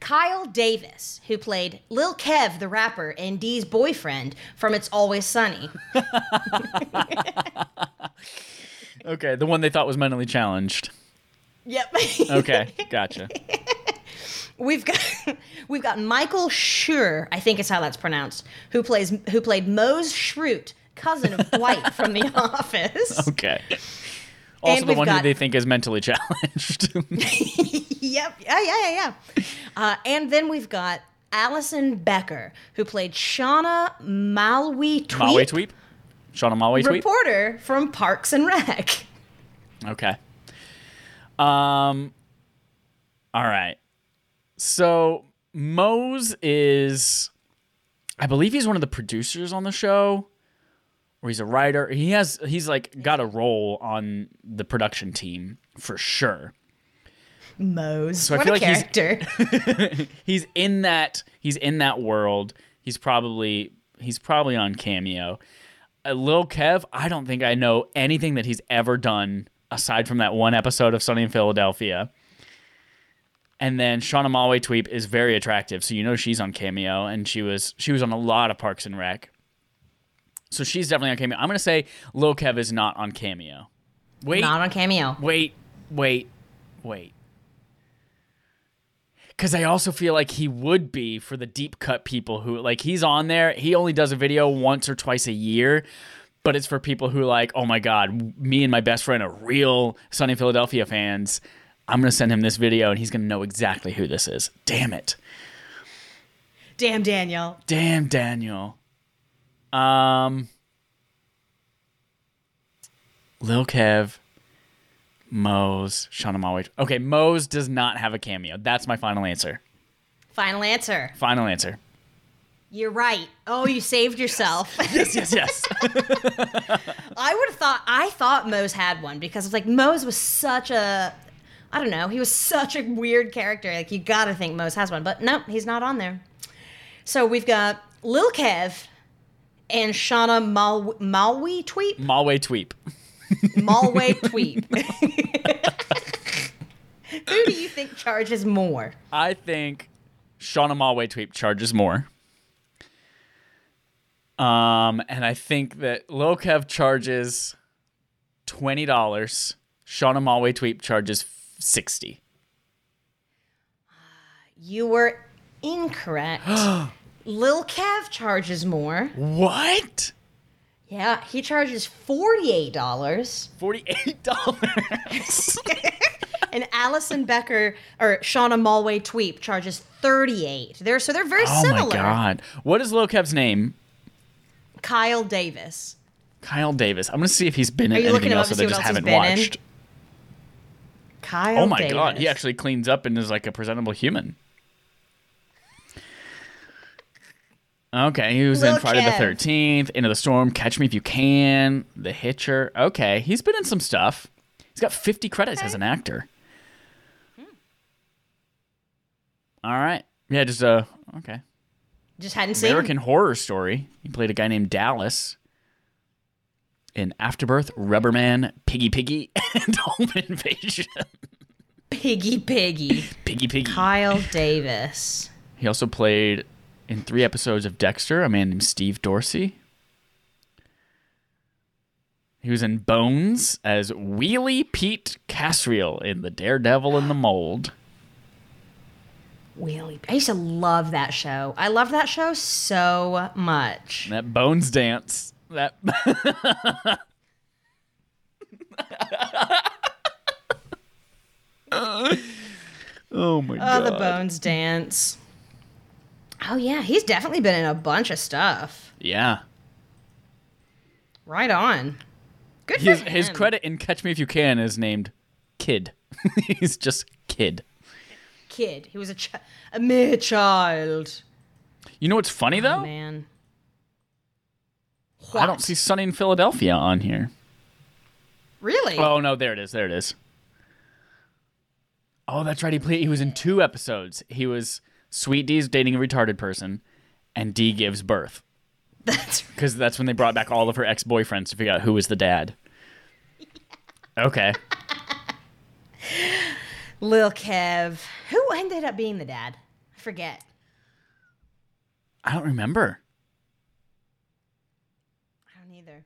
Kyle Davis, who played Lil Kev, the rapper, and Dee's boyfriend from It's Always Sunny. Okay, the one they thought was mentally challenged. Yep. Okay, gotcha. We've got we've got Michael Schur, I think is how that's pronounced, who plays who played Mose Schrute, cousin of Dwight from The Office. Okay. Also, the we've one who they think is mentally challenged. yep. Yeah, yeah, yeah, yeah. Uh, and then we've got Allison Becker, who played Shauna Malwae Tweep, Malwae Tweep? Shauna Malwae Tweep? reporter from Parks and Rec. Okay. Um. All right. So Mose is, I believe he's one of the producers on the show, or he's a writer. He has he's like got a role on the production team for sure. Mose. I what feel a like he's- character. He's in that he's in that world. He's probably he's probably on Cameo. Uh, Lil Kev, I don't think I know anything that he's ever done aside from that one episode of Sunny in Philadelphia. And then Shauna Malwae Tweep is very attractive, so you know she's on Cameo, and she was she was on a lot of Parks and Rec. So she's definitely on Cameo. I'm gonna say Lil Kev is not on Cameo. Wait, Not on Cameo. wait, wait, wait. Because I also feel like he would be for the deep cut people who, like, he's on there. He only does a video once or twice a year, but it's for people who, like, oh my God, me and my best friend are real Sunny Philadelphia fans. I'm going to send him this video and he's going to know exactly who this is. Damn it. Damn, Daniel. Damn, Daniel. Um, Lil Kev, Mose, Shauna Malwae. Okay, Mose does not have a cameo. That's my final answer. Final answer. Final answer. You're right. Oh, you saved yourself. Yes, yes, yes. I would have thought I thought Mose had one because it's like Mose was such a I don't know, he was such a weird character. Like you gotta think Mose has one, but nope, he's not on there. So we've got Lil Kev and Shauna Mal- Malwae Tweep. Malwae Tweep. Malwae Tweep. Who do you think charges more? I think Shauna Malwae Tweep charges more. Um, and I think that Lil Kev charges twenty dollars. Shauna Malwae Tweep charges sixty. You were incorrect. Lil Kev charges more. What? Yeah, he charges $48. Forty-eight dollars. And Allison Becker or Shauna Malwae Tweep charges 38. They're so they're very oh similar. Oh my god! What is Lil Kev's name? Kyle Davis. Kyle Davis. I'm gonna see if he's been in anything else that I just haven't he's in? watched. Kyle Oh my Davis. god, he actually cleans up and is like a presentable human. Okay, he was in Friday the. Thirteenth, Into the Storm, Catch Me If You Can, The Hitcher. Okay, he's been in some stuff. He's got fifty credits as an actor. All right, yeah, just uh, okay. Just hadn't seen. American Horror Story. He played a guy named Dallas in Afterbirth, Rubberman, Piggy Piggy, and Home Invasion. Piggy Piggy. Piggy Piggy. Kyle Davis. He also played in three episodes of Dexter, a man named Steve Dorsey. He was in Bones as Wheelie Pete Casriel in The Daredevil in the Mold. Wheelie. I used to love that show. I love that show so much. That Bones dance. That Oh my god. Oh, the Bones Dance. Oh yeah, he's definitely been in a bunch of stuff. Yeah. Right on. Good for His, him. his credit in Catch Me If You Can is named Kid. He's just Kid. Kid. He was a ch- a mere child. You know what's funny oh, though? Oh, man. I don't see Sunny in Philadelphia on here. Really? Oh no, there it is. There it is. Oh, that's right. He played. He was in two episodes. He was Sweet Dee's dating a retarded person, and Dee gives birth That's because that's when they brought back all of her ex boyfriends to figure out who was the dad. Okay. Lil Kev. Who ended up being the dad? I forget. I don't remember. I don't either.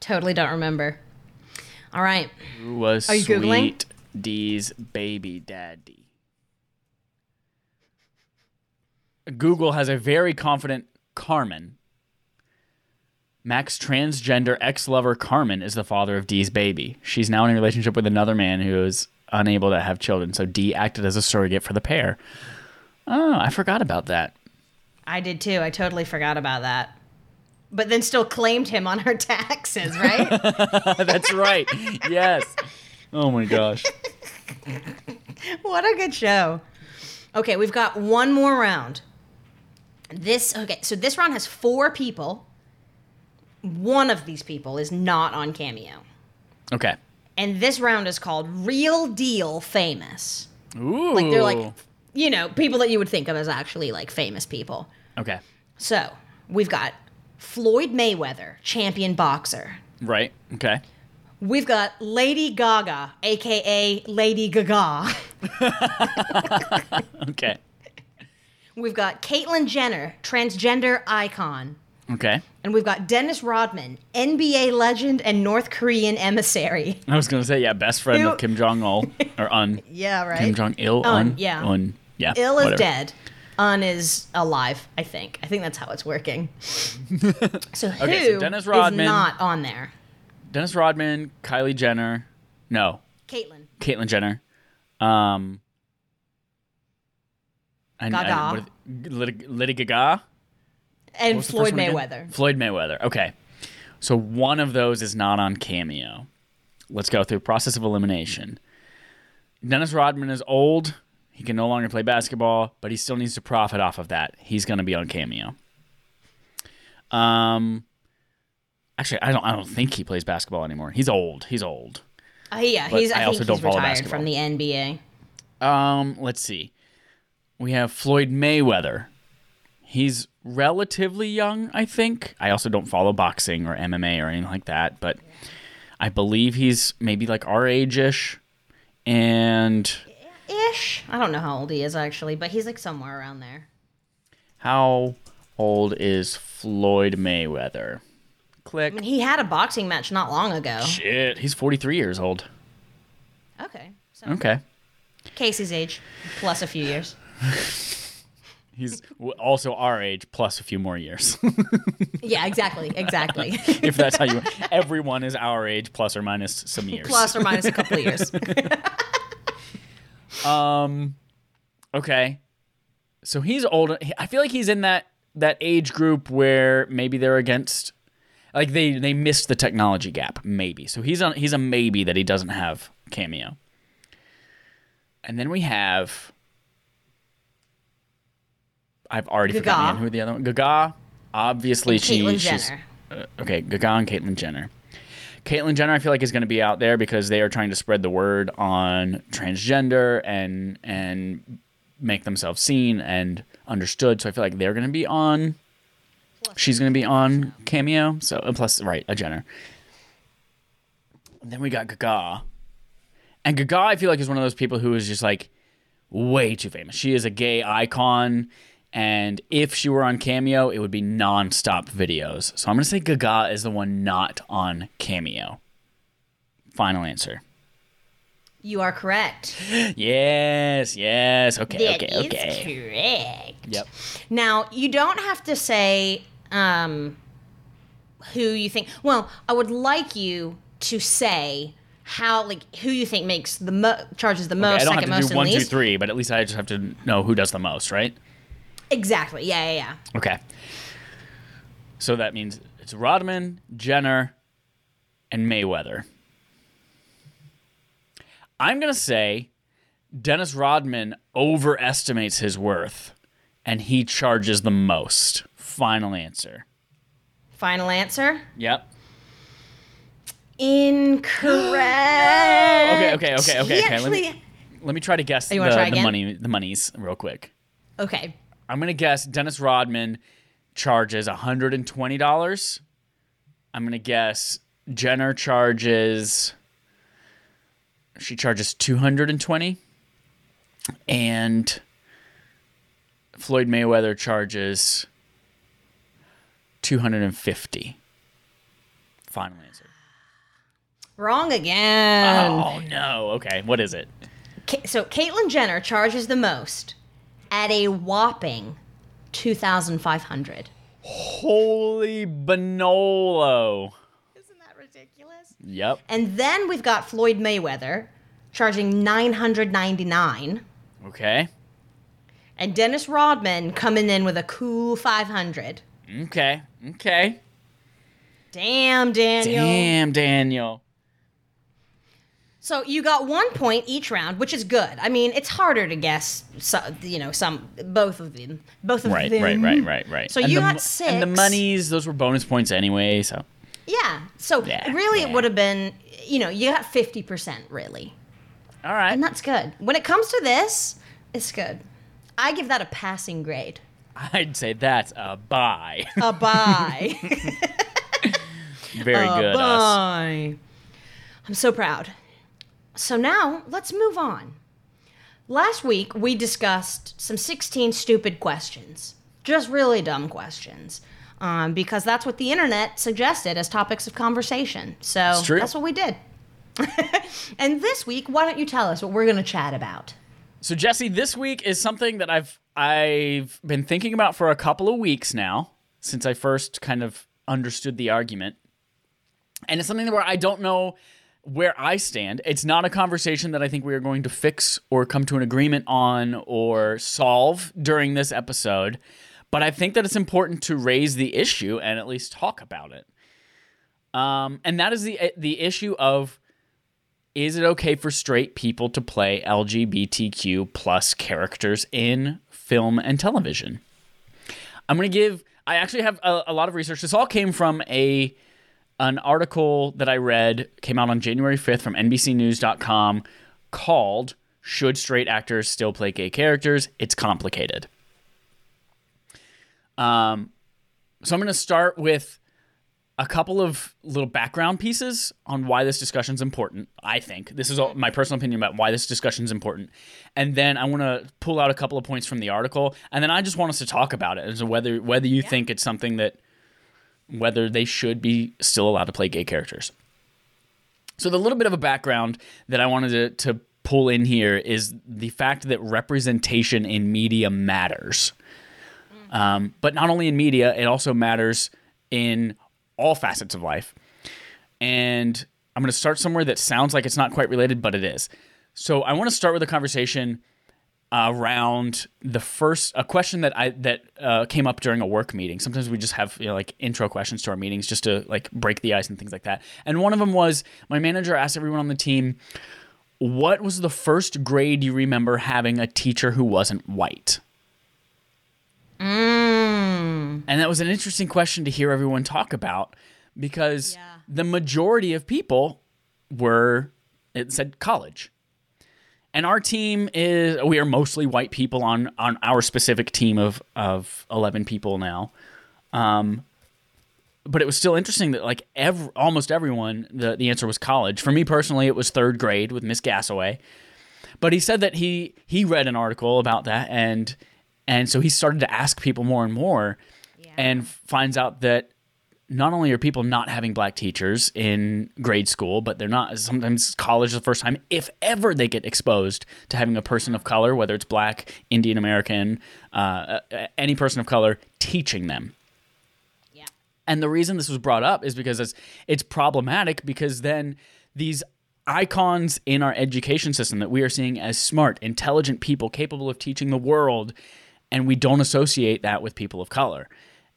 Totally don't remember. All right. Who was Are you Sweet Googling? Dee's baby daddy? Google has a very confident Carmen. Mac's transgender ex lover Carmen is the father of Dee's baby. She's now in a relationship with another man who is unable to have children, so Dee acted as a surrogate for the pair. Oh, I forgot about that. I did too. I totally forgot about that. But then still claimed him on her taxes, right? That's right. yes. Oh my gosh. what a good show. Okay, we've got one more round. This okay, so this round has four people. One of these people is not on Cameo. Okay. And this round is called Real Deal Famous. Ooh. Like they're like you know, people that you would think of as actually like famous people. Okay. So, we've got Floyd Mayweather, champion boxer. Right. Okay. We've got Lady Gaga, aka Lady Gaga. Okay. We've got Caitlyn Jenner, transgender icon. Okay. And we've got Dennis Rodman, NBA legend and North Korean emissary. I was gonna say yeah, best friend Who- of Kim Jong Il or Un. Yeah, right. Kim Jong Il. Un, Un. Yeah. Un. Yeah. Ill is dead. Un is alive, I think. I think that's how it's working. so who Okay, so Dennis is Rodman- not on there? Dennis Rodman, Kylie Jenner. No, Caitlyn. Caitlyn Jenner. Um. And, Gaga. And, Lady, Lady Gaga. And Floyd first one again? Mayweather. Floyd Mayweather. Okay. So one of those is not on Cameo. Let's go through process of elimination. Dennis Rodman is old. He can no longer play basketball, but he still needs to profit off of that. He's going to be on Cameo. Um Actually, I don't I don't think he plays basketball anymore. He's old. He's old. Uh, yeah, But he's. I, I also think don't he's follow retired basketball. from the NBA. Um, let's see. We have Floyd Mayweather. He's relatively young, I think. I also don't follow boxing or MMA or anything like that, but I believe he's maybe like our age ish. And Ish. I don't know how old he is actually, but he's like somewhere around there. how old is Floyd Mayweather? Click. I mean, he had a boxing match not long ago. Shit, he's 43 years old. Okay. So Okay. Casey's age plus a few years. He's also our age plus a few more years. Yeah, exactly, exactly. if that's how you everyone is our age plus or minus some years. plus or minus a couple of years. Um, okay. So he's older. I feel like he's in that that age group where maybe they're against Like they they missed the technology gap, maybe. So he's on he's a maybe that he doesn't have cameo. And then we have I've already Gaga. forgotten who the other one. Gaga, obviously And she Caitlyn she's Jenner. uh, okay. Gaga and Caitlyn Jenner. Caitlyn Jenner, I feel like is going to be out there because they are trying to spread the word on transgender and and make themselves seen and understood. So I feel like they're going to be on. She's going to be on cameo. So and plus, right, a Jenner. And then we got Gaga, and Gaga, I feel like is one of those people who is just like way too famous. She is a gay icon. And if she were on Cameo, it would be non-stop videos. So I'm gonna say Gaga is the one not on Cameo. Final answer. You are correct. Yes, yes. Okay, That okay, is okay. correct. Yep. Now, you don't have to say um, who you think. Well, I would like you to say how, like, who you think makes the mo- charges the Okay, most, I don't second have to most, do one, two, least. three, but at least I just have to know who does the most, right? Exactly. Yeah, yeah, yeah. Okay. So that means it's Rodman, Jenner, and Mayweather. I'm going to say Dennis Rodman overestimates his worth and he charges the most. Final answer. Final answer. Yep. Incorrect. Okay, okay, okay, okay, He okay. Let me- Let me try to guess oh, the, try the again? money the monies real quick. Okay. I'm going to guess Dennis Rodman charges $120. I'm going to guess Jenner charges she charges 220 and Floyd Mayweather charges 250. Final answer. Wrong again. Oh no. Okay, what is it? So Caitlyn Jenner charges the most at a whopping two thousand five hundred. Holy Banolo. Isn't that ridiculous? Yep. And then we've got Floyd Mayweather charging nine hundred ninety nine, Okay. and Dennis Rodman coming in with a cool five hundred. Okay. Okay. Damn, Daniel. Damn, Daniel. So you got one point each round, which is good. I mean, it's harder to guess. So, you know, some both of them, both of Right, them. right, right, right, right. So And you the, got six, And the monies, those were bonus points anyway. So Yeah. So Yeah, really, yeah. it would have been, you know, you got fifty percent really, all right. and that's good. When it comes to this, it's good. I give that a passing grade. I'd say that's a buy. A buy. Very a good. Us. buy. I'm so proud. So now let's move on. Last week we discussed some 16 stupid questions, just really dumb questions, um, because that's what the internet suggested as topics of conversation. So that's what we did. and this week, why don't you tell us what we're going to chat about? So Jesse, this week is something that I've I've been thinking about for a couple of weeks now since I first kind of understood the argument. And it's something where I don't know where I stand. It's not a conversation that I think we are going to fix or come to an agreement on or solve during this episode, but I think that it's important to raise the issue and at least talk about it. Um, and that is the the issue of is it okay for straight people to play LGBTQ plus characters in film and television? I'm going to give. I actually have a, a lot of research. This all came from a an article that I read came out on January 5th from NBCNews.com called "Should Straight Actors Still Play Gay Characters?" It's complicated. Um, so I'm going to start with a couple of little background pieces on why this discussion is important. I think this is all, my personal opinion about why this discussion is important, and then I want to pull out a couple of points from the article, and then I just want us to talk about it as to whether whether you think it's something that whether they should be still allowed to play gay characters. So the little bit of a background that I wanted to, to pull in here is the fact that representation in media matters. Um, but not only in media, it also matters in all facets of life. And I'm going to start somewhere that sounds like it's not quite related, but it is. So I want to start with a conversation around the first a question that I that uh, came up during a work meeting. Sometimes we just have you know, like intro questions to our meetings just to like break the ice and things like that. And one of them was my manager asked everyone on the team, "What was the first grade you remember having a teacher who wasn't white?" Mm. And that was an interesting question to hear everyone talk about because Yeah. the majority of people were it said college. And our team is we are mostly white people on on our specific team of of 11 people now. Um but it was still interesting that like every, almost everyone the the answer was college. For me personally it was 3rd grade with Miss Gassaway. But he said that he he read an article about that and and so he started to ask people more and more and finds out that not only are people not having black teachers in grade school, but they're not sometimes college is the first time, if ever they get exposed to having a person of color, whether it's black, Indian American, uh, any person of color, teaching them. Yeah. And the reason this was brought up is because it's it's problematic because then these icons in our education system that we are seeing as smart, intelligent people capable of teaching the world, and we don't associate that with people of color.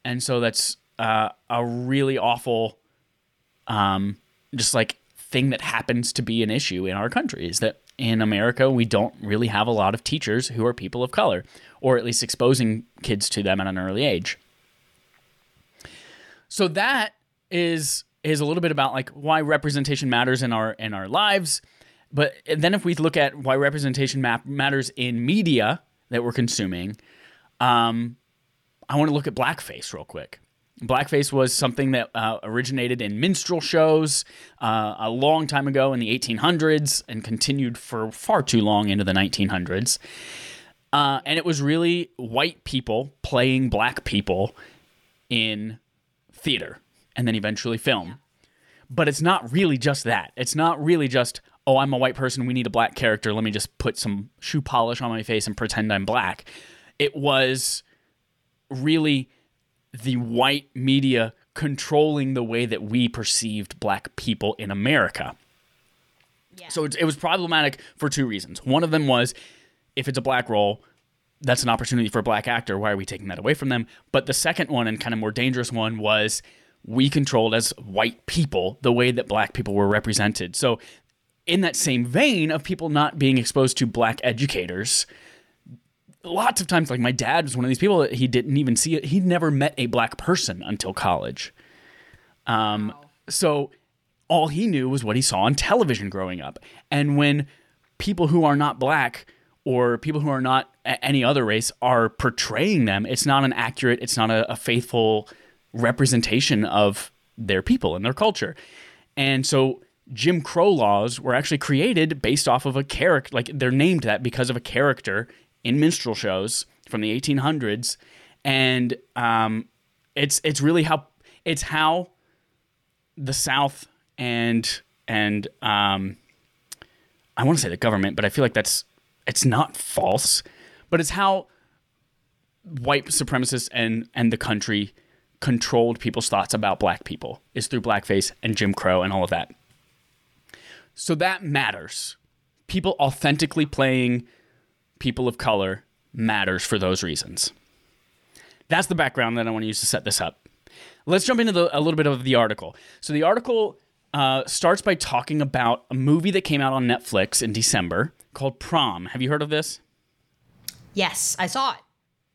And so that's uh, a really awful, um, just like thing that happens to be an issue in our country is that in America we don't really have a lot of teachers who are people of color, or at least exposing kids to them at an early age. So that is is a little bit about like why representation matters in our in our lives. But then if we look at why representation map matters in media that we're consuming, um, I want to look at blackface real quick. Blackface was something that uh, originated in minstrel shows uh, a long time ago in the 1800s and continued for far too long into the 1900s. Uh, and it was really white people playing black people in theater and then eventually film. But it's not really just that. It's not really just, oh, I'm a white person, we need a black character, let me just put some shoe polish on my face and pretend I'm black. It was really the white media controlling the way that we perceived black people in America. Yeah. So it, it was problematic for two reasons. One of them was if it's a black role, that's an opportunity for a black actor. Why are we taking that away from them? But the second one, and kind of more dangerous one, was we controlled as white people the way that black people were represented. So, in that same vein of people not being exposed to black educators, lots of times, like my dad was one of these people that he didn't even see it. He never met a black person until college. Um, so all he knew was what he saw on television growing up. And when people who are not black or people who are not any other race are portraying them, it's not an accurate, it's not a, a faithful representation of their people and their culture. And so Jim Crow laws were actually created based off of a character, like they're named that because of a character in minstrel shows from the 1800s. And um, it's it's really how it's how the South and and um, I want to say the government, but I feel like that's it's not false, but it's how white supremacists and and the country controlled people's thoughts about black people is through blackface and Jim Crow and all of that. So that matters. People authentically playing people of color matters for those reasons. That's the background that I want to use to set this up. Let's jump into the, a little bit of the article. So the article uh, starts by talking about a movie that came out on Netflix in December called Prom. Have you heard of this? Yes, I saw it.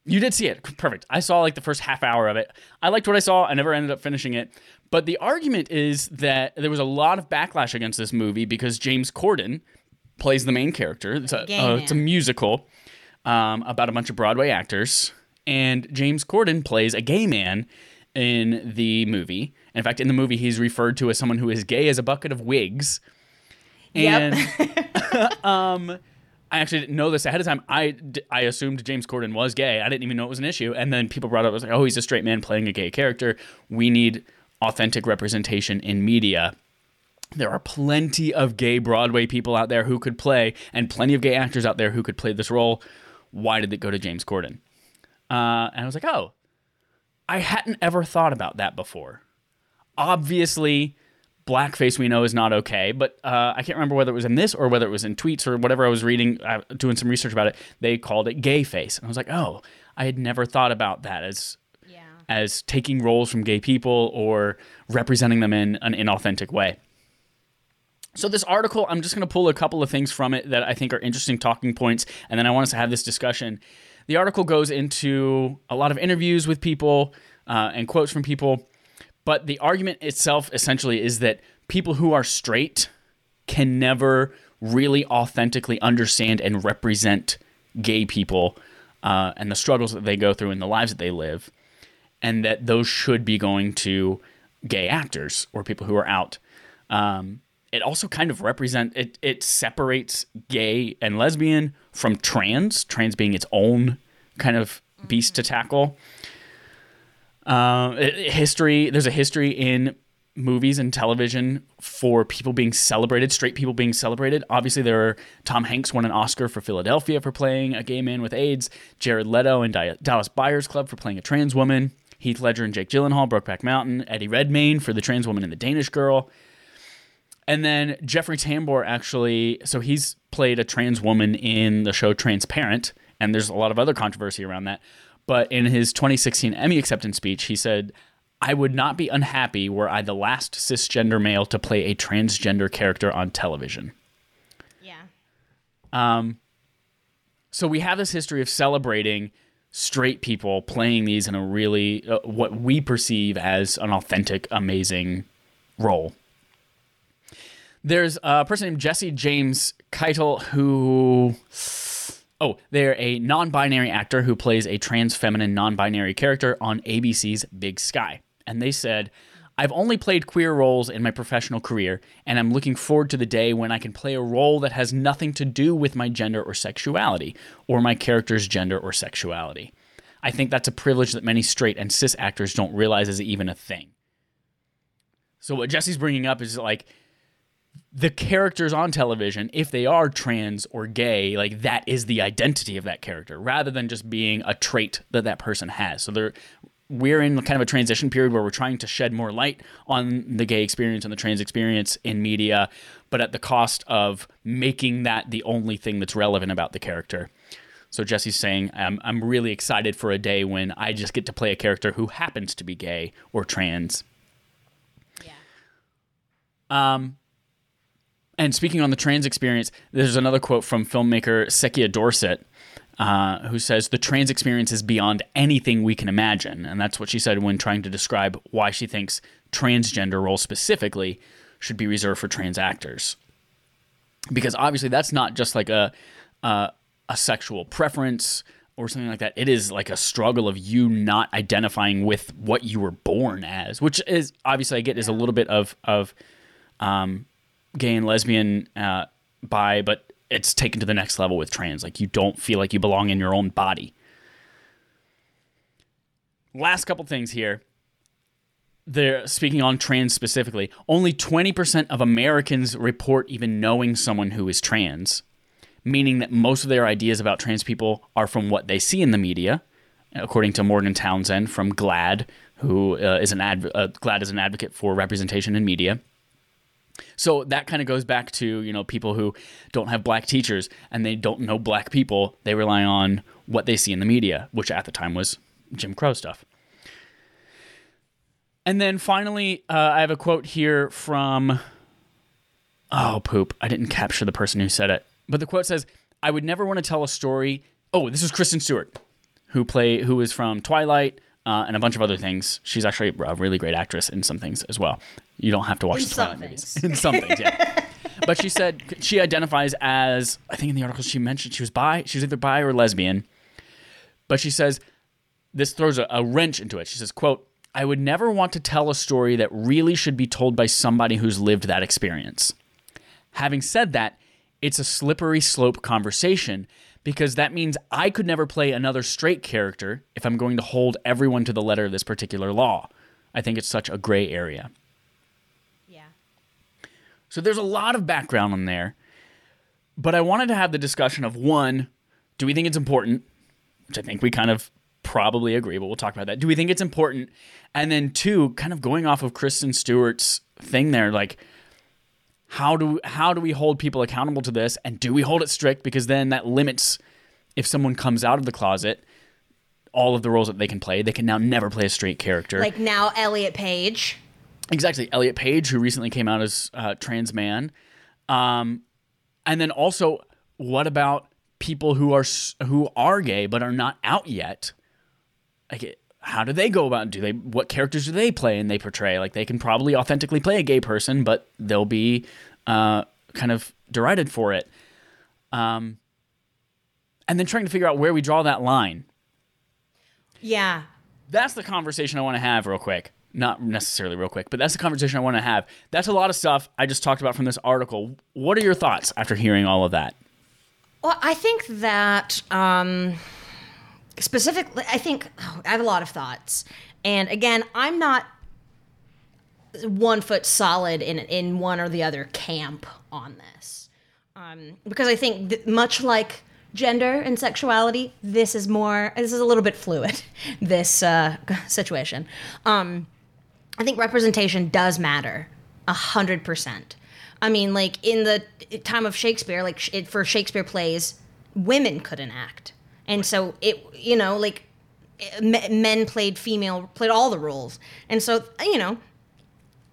You did see it. Perfect. I saw like the first half hour of it. I liked what I saw. I never ended up finishing it. But the argument is that there was a lot of backlash against this movie because James Corden plays the main character. It's a, uh, it's a musical um, about a bunch of Broadway actors. And James Corden plays a gay man in the movie. In fact, in the movie, he's referred to as someone who is gay as a bucket of wigs. Yep. And um, I actually didn't know this ahead of time. I, I assumed James Corden was gay. I didn't even know it was an issue. And then people brought up, I was like, oh, he's a straight man playing a gay character. We need authentic representation in media. There are plenty of gay Broadway people out there who could play, and plenty of gay actors out there who could play this role. Why did it go to James Corden? Uh, and I was like, oh, I hadn't ever thought about that before. Obviously, blackface we know is not okay, but uh, I can't remember whether it was in this or whether it was in tweets or whatever I was reading, uh, doing some research about it. They called it gay face, and I was like, oh, I had never thought about that as Yeah. as taking roles from gay people or representing them in an inauthentic way. So this article, I'm just going to pull a couple of things from it that I think are interesting talking points, and then I want us to have this discussion. The article goes into a lot of interviews with people uh, and quotes from people, but the argument itself essentially is that people who are straight can never really authentically understand and represent gay people uh, and the struggles that they go through and the lives that they live, and that those should be going to gay actors or people who are out. Um, it also kind of represent it. It separates gay and lesbian from trans. Trans being its own kind of beast to tackle. Uh, it- history. There's a history in movies and television for people being celebrated, straight people being celebrated. Obviously, there are Tom Hanks won an Oscar for Philadelphia for playing a gay man with AIDS. Jared Leto and Dallas Buyers Club for playing a trans woman. Heath Ledger and Jake Gyllenhaal, Brokeback Mountain. Eddie Redmayne for the trans woman and the Danish girl. And then Jeffrey Tambor actually, so he's played a trans woman in the show Transparent, and there's a lot of other controversy around that. But in his 2016 Emmy acceptance speech, he said, I would not be unhappy were I the last cisgender male to play a transgender character on television. Yeah. Um, So we have this history of celebrating straight people playing these in a really, uh, what we perceive as an authentic, amazing role. There's a person named Jesse James Keitel who. Oh, they're a non binary actor who plays a trans feminine non binary character on ABC's Big Sky. And they said, I've only played queer roles in my professional career, and I'm looking forward to the day when I can play a role that has nothing to do with my gender or sexuality, or my character's gender or sexuality. I think that's a privilege that many straight and cis actors don't realize is even a thing. So, what Jesse's bringing up is like, the characters on television, if they are trans or gay, like that is the identity of that character, rather than just being a trait that that person has. So they're we're in kind of a transition period where we're trying to shed more light on the gay experience and the trans experience in media, but at the cost of making that the only thing that's relevant about the character. So Jesse's saying, I'm, I'm really excited for a day when I just get to play a character who happens to be gay or trans. Yeah. Um, and speaking on the trans experience, there's another quote from filmmaker Sekiya Dorsett, uh, who says the trans experience is beyond anything we can imagine, and that's what she said when trying to describe why she thinks transgender roles specifically should be reserved for trans actors, because obviously that's not just like a a, a sexual preference or something like that. It is like a struggle of you not identifying with what you were born as, which is obviously I get is a little bit of of um, gay and lesbian uh, bi, but it's taken to the next level with trans. Like you don't feel like you belong in your own body. Last couple things here. They're speaking on trans specifically. Only 20% of Americans report even knowing someone who is trans, meaning that most of their ideas about trans people are from what they see in the media, according to Morgan Townsend from GLAAD, who uh, is an adv- uh, GLAAD is an advocate for representation in media. So that kind of goes back to, you know, people who don't have black teachers and they don't know black people. They rely on what they see in the media, which at the time was Jim Crow stuff. And then finally, uh, I have a quote here from. Oh, poop. I didn't capture the person who said it. But the quote says, I would never want to tell a story. Oh, this is Kristen Stewart, who play who is from Twilight uh, and a bunch of other things. She's actually a really great actress in some things as well. You don't have to watch In the some Twilight movies. in some things, yeah. But she said she identifies as I think in the article she mentioned she was bi. She was either bi or lesbian. But she says this throws a, a wrench into it. She says, "quote I would never want to tell a story that really should be told by somebody who's lived that experience. Having said that, it's a slippery slope conversation because that means I could never play another straight character if I'm going to hold everyone to the letter of this particular law. I think it's such a gray area. Yeah. So there's a lot of background on there. But I wanted to have the discussion of one, do we think it's important? Which I think we kind of probably agree, but we'll talk about that. Do we think it's important? And then two, kind of going off of Kristen Stewart's thing there. Like, how do how do we hold people accountable to this, and do we hold it strict? Because then that limits if someone comes out of the closet, all of the roles that they can play. They can now never play a straight character. Like now, Elliot Page. Exactly, Elliot Page, who recently came out as uh, trans man, um, and then also, what about people who are who are gay but are not out yet? Like, how do they go about? Do they what characters do they play and they portray? Like, they can probably authentically play a gay person, but they'll be uh, kind of derided for it. Um, and then trying to figure out where we draw that line. Yeah. That's the conversation I want to have real quick. Not necessarily real quick, but that's the conversation I want to have. That's a lot of stuff I just talked about from this article. What are your thoughts after hearing all of that? Well, I think that um, specifically, I think oh, I have a lot of thoughts, and again, I'm not one foot solid in in one or the other camp on this, um, because I think much like gender and sexuality, this is more this is a little bit fluid. This uh, situation, um, I think representation does matter a hundred percent. I mean, like in the time of Shakespeare, like it, for Shakespeare plays, women couldn't act, and so it, you know, like men played female, played all the roles, and so you know,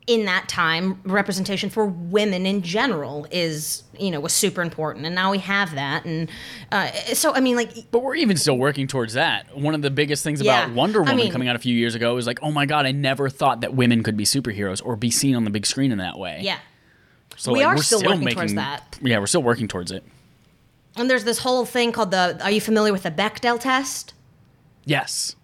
in that time, representation for women in general is, you know, was super important, and now we have that, and uh, so I mean, like But we're even still working towards that. One of the biggest things Yeah. about Wonder I Woman mean- coming out a few years ago is like, oh my god, I never thought that women could be superheroes or be seen on the big screen in that way. yeah. so we like, are we're still working towards that. Yeah, we're still working towards it. And there's this whole thing called the. Are you familiar with the Bechdel test? Yes.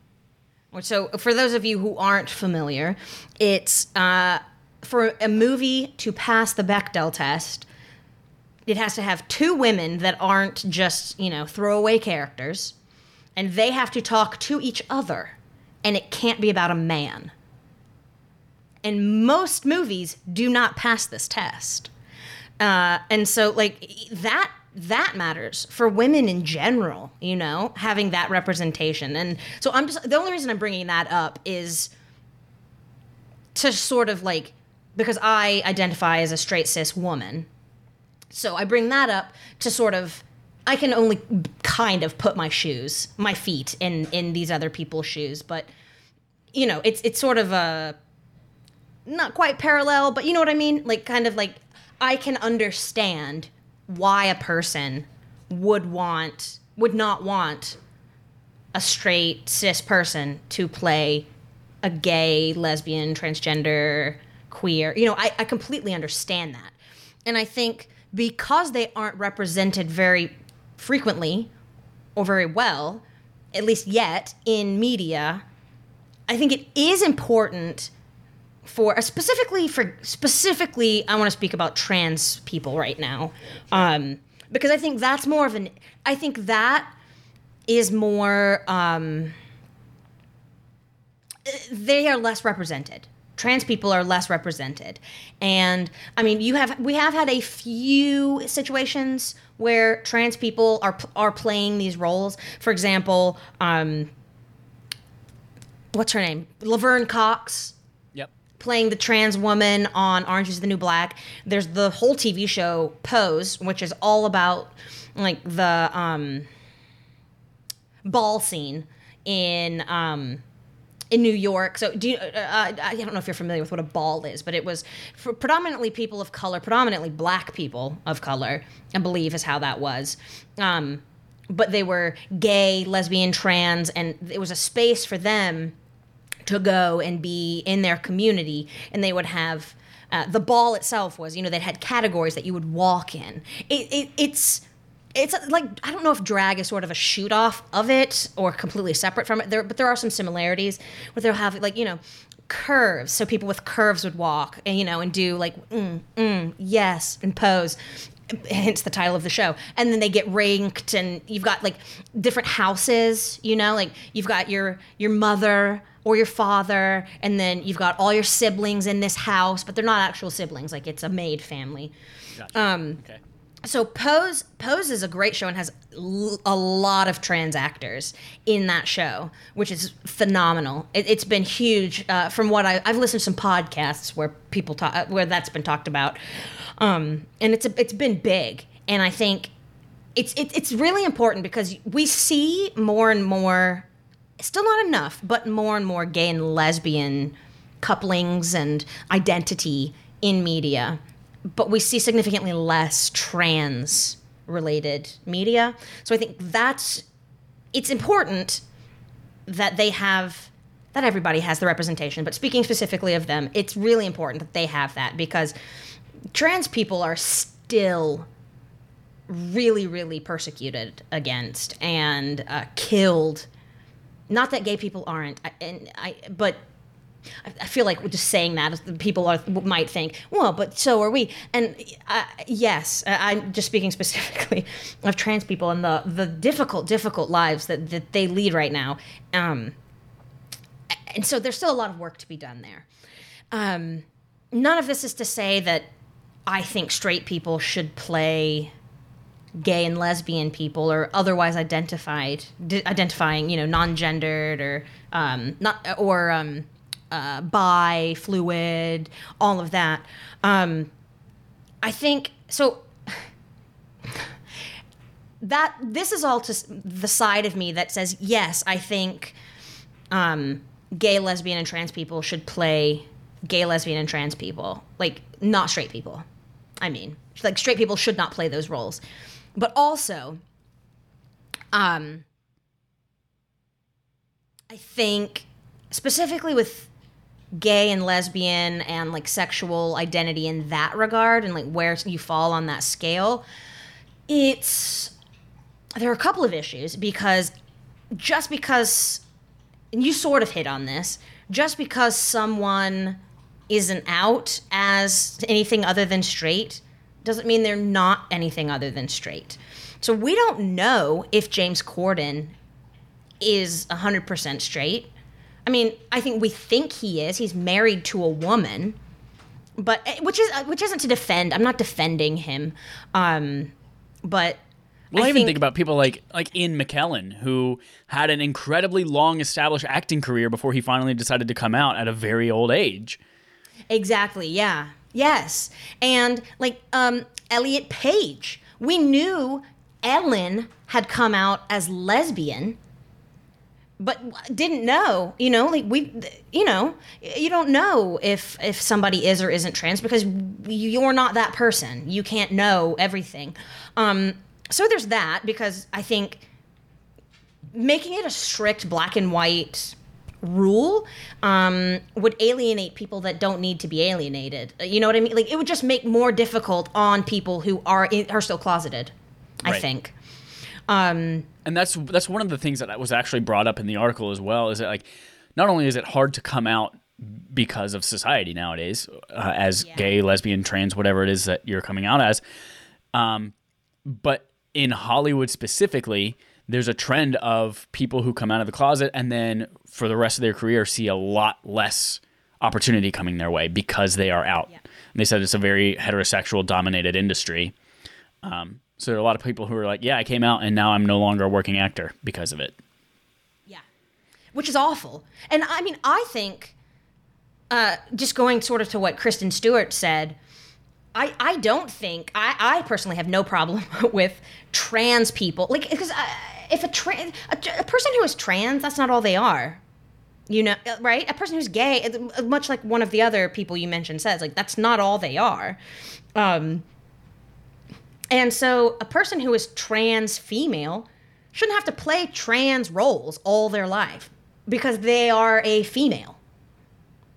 So, for those of you who aren't familiar, it's uh, for a movie to pass the Bechdel test, it has to have two women that aren't just, you know, throwaway characters, and they have to talk to each other, and it can't be about a man. And most movies do not pass this test. Uh, and so, like, that that matters for women in general, you know, having that representation. And so I'm just the only reason I'm bringing that up is to sort of like because I identify as a straight cis woman. So I bring that up to sort of I can only kind of put my shoes, my feet in in these other people's shoes, but you know, it's it's sort of a not quite parallel, but you know what I mean? Like kind of like I can understand why a person would want would not want a straight cis person to play a gay, lesbian, transgender, queer. You know, I, I completely understand that. And I think because they aren't represented very frequently or very well, at least yet, in media, I think it is important for uh, specifically for specifically I want to speak about trans people right now. Um, because I think that's more of an I think that is more um, they are less represented. Trans people are less represented, and I mean, you have we have had a few situations where trans people are are playing these roles. For example, um, what's her name, Laverne Cox. Playing the trans woman on Orange is the New Black. There's the whole TV show Pose, which is all about like the um, ball scene in um, in New York. So do you, uh, I don't know if you're familiar with what a ball is, but it was predominantly people of color, predominantly black people of color, I believe is how that was. Um, but they were gay, lesbian, trans, and it was a space for them to go and be in their community and they would have uh, the ball itself was you know they had categories that you would walk in it, it, it's it's like I don't know if drag is sort of a shoot off of it or completely separate from it. There, but there are some similarities where they'll have like you know curves, so people with curves would walk and you know and do like mm, mm, yes and pose. Hence the title of the show. And then they get ranked, and you've got like different houses. You know, like you've got your your mother or your father, and then you've got all your siblings in this house, but they're not actual siblings. Like it's a made family. Gotcha. Um, okay. so Pose Pose is a great show and has l- a lot of trans actors in that show, which is phenomenal. It, it's been huge. Uh, from what I, I've listened to some podcasts where people talk uh, where that's been talked about, um, and it's a, it's been big. And I think it's it, it's really important because we see more and more, still not enough, but more and more gay and lesbian couplings and identity in media but we see significantly less trans related media. So I think that's it's important that they have that everybody has the representation, but speaking specifically of them, it's really important that they have that because trans people are still really, really persecuted against and uh, killed. Not that gay people aren't, and I, but I feel like just saying that people are, might think, well, but so are we. And uh, yes, I'm just speaking specifically of trans people and the the difficult, difficult lives that that they lead right now. Um, and so there's still a lot of work to be done there. Um, none of this is to say that I think straight people should play gay and lesbian people or otherwise identified identifying you know non-gendered or um, not or um, uh, bi, fluid, all of that. Um, I think so. That this is all to the side of me that says yes. I think um, gay, lesbian, and trans people should play gay, lesbian, and trans people, like not straight people. I mean, like straight people should not play those roles, but also, um, I think specifically with gay and lesbian and like sexual identity in that regard and like where you fall on that scale it's there are a couple of issues because just because and you sort of hit on this just because someone isn't out as anything other than straight doesn't mean they're not anything other than straight so we don't know if james corden is 100% straight I mean, I think we think he is. He's married to a woman, but eh, which is which isn't to defend. I'm not defending him, um, but. Well, I, I even think, think about people like like Ian McKellen, who had an incredibly long established acting career before he finally decided to come out at a very old age. Exactly. Yeah. Yes. And like um, Elliot Page, we knew Ellen had come out as lesbian but didn't know you know like we you know you don't know if if somebody is or isn't trans because you're not that person. You can't know everything. Um so there's that because i think making it a strict black and white rule um, would alienate people that don't need to be alienated you know what i mean like it would just make more difficult on people who are in, are still closeted right. i think um, and that's that's one of the things that was actually brought up in the article as well. Is that like not only is it hard to come out because of society nowadays uh, as yeah. gay, lesbian, trans, whatever it is that you're coming out as, um, but in Hollywood specifically, there's a trend of people who come out of the closet and then for the rest of their career see a lot less opportunity coming their way because they are out. Yeah. And they said it's a very heterosexual dominated industry. Um, so there are a lot of people who are like, yeah, I came out and now I'm no longer a working actor because of it. Yeah. Which is awful. And I mean, I think, uh, just going sort of to what Kristen Stewart said, I, I don't think, I, I personally have no problem with trans people. Like, because uh, if a, trans, a, a person who is trans, that's not all they are you know uh, right a person who's gay uh, much like one of the other people you mentioned says like that's not all they are um, and so a person who is trans female shouldn't have to play trans roles all their life because they are a female.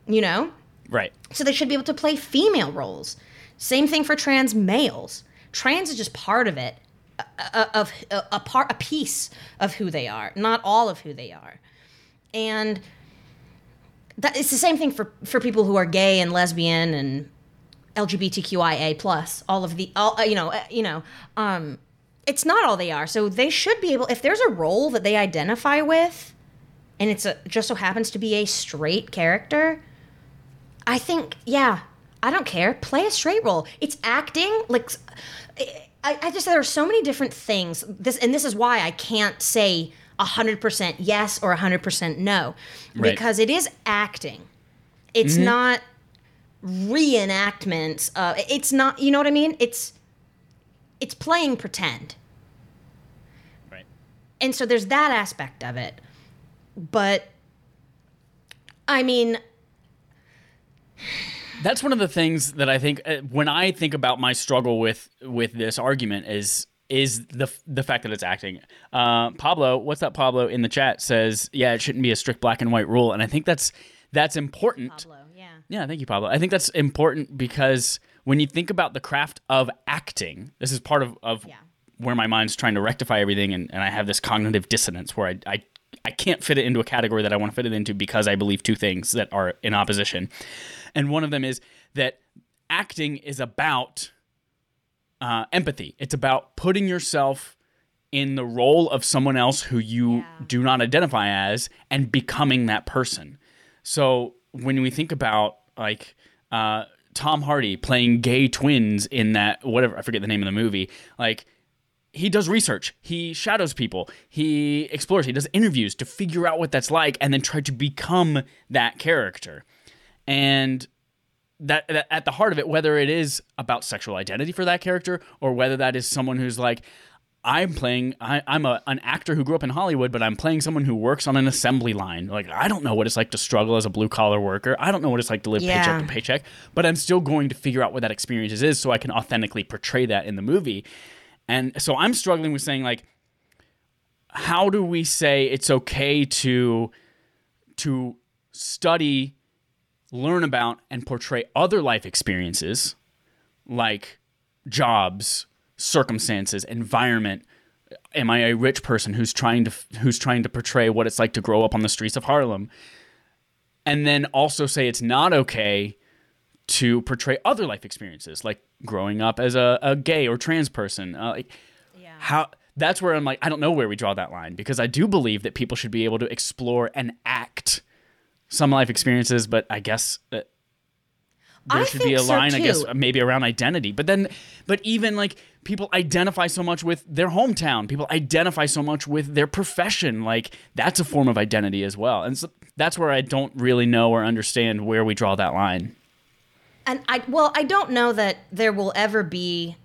You know? Right. So they should be able to play female roles. Same thing for trans males. Trans is just part of it, of a, a part, a piece of who they are, not all of who they are. And that it's the same thing for for people who are gay and lesbian and LGBTQIA plus, all of the, all, uh, you know, uh, you know, um, it's not all they are. So they should be able, if there's a role that they identify with, and it's a, just so happens to be a straight character, I think, yeah, I don't care. Play a straight role. It's acting. Like, I, I just there are so many different things. This and this is why I can't say hundred percent yes or hundred percent no, Right. because it is acting. It's not reenactments. Uh, it's not. You know what I mean? It's it's playing pretend. Right. and so there's that aspect of it but i mean That's one of the things that I think uh, when I think about my struggle with with this argument is is the the fact that it's acting. Uh, Pablo, what's that? Pablo in the chat says, yeah, it shouldn't be a strict black and white rule, and I think that's that's important. Pablo, yeah Yeah, thank you, Pablo. I think that's important because when you think about the craft of acting, this is part of, of Yeah. where my mind's trying to rectify everything, and, and I have this cognitive dissonance where I, I, I can't fit it into a category that I want to fit it into because I believe two things that are in opposition. And one of them is that acting is about uh, empathy, it's about putting yourself in the role of someone else who you Yeah. do not identify as and becoming that person. So when we think about like uh, Tom Hardy playing gay twins in that whatever I forget the name of the movie, like he does research, he shadows people, he explores, he does interviews to figure out what that's like, and then try to become that character. And that, that at the heart of it, whether it is about sexual identity for that character or whether that is someone who's like, I'm playing. I, I'm a, an actor who grew up in Hollywood, but I'm playing someone who works on an assembly line. Like I don't know what it's like to struggle as a blue collar worker. I don't know what it's like to live Yeah. paycheck to paycheck. But I'm still going to figure out what that experience is, so I can authentically portray that in the movie. And so I'm struggling with saying like, how do we say it's okay to to study, learn about, and portray other life experiences like jobs, circumstances, environment. Am I a rich person who's trying to who's trying to portray what it's like to grow up on the streets of Harlem? And then also say it's not okay to portray other life experiences, like growing up as a, a gay or trans person. Uh, like Yeah. how that's where I'm like, I don't know where we draw that line because I do believe that people should be able to explore and act some life experiences, but I guess uh, that there I should be a so, line, I guess, maybe around identity. But then, but even like people identify so much with their hometown, people identify so much with their profession. Like that's a form of identity as well. And so that's where I don't really know or understand where we draw that line. And I well, I don't know that there will ever be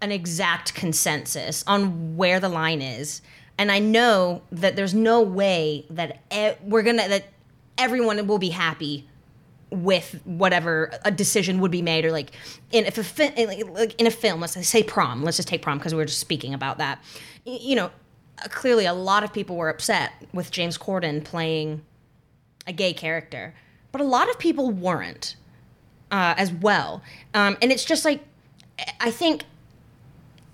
an exact consensus on where the line is. And I know that there's no way that e- we're gonna that everyone will be happy with whatever a decision would be made or like in if a fi- like- in a film let's say prom let's just take prom because we are just speaking about that you know uh, clearly a lot of people were upset with James Corden playing a gay character but a lot of people weren't uh, as well. Um, and it's just like, I think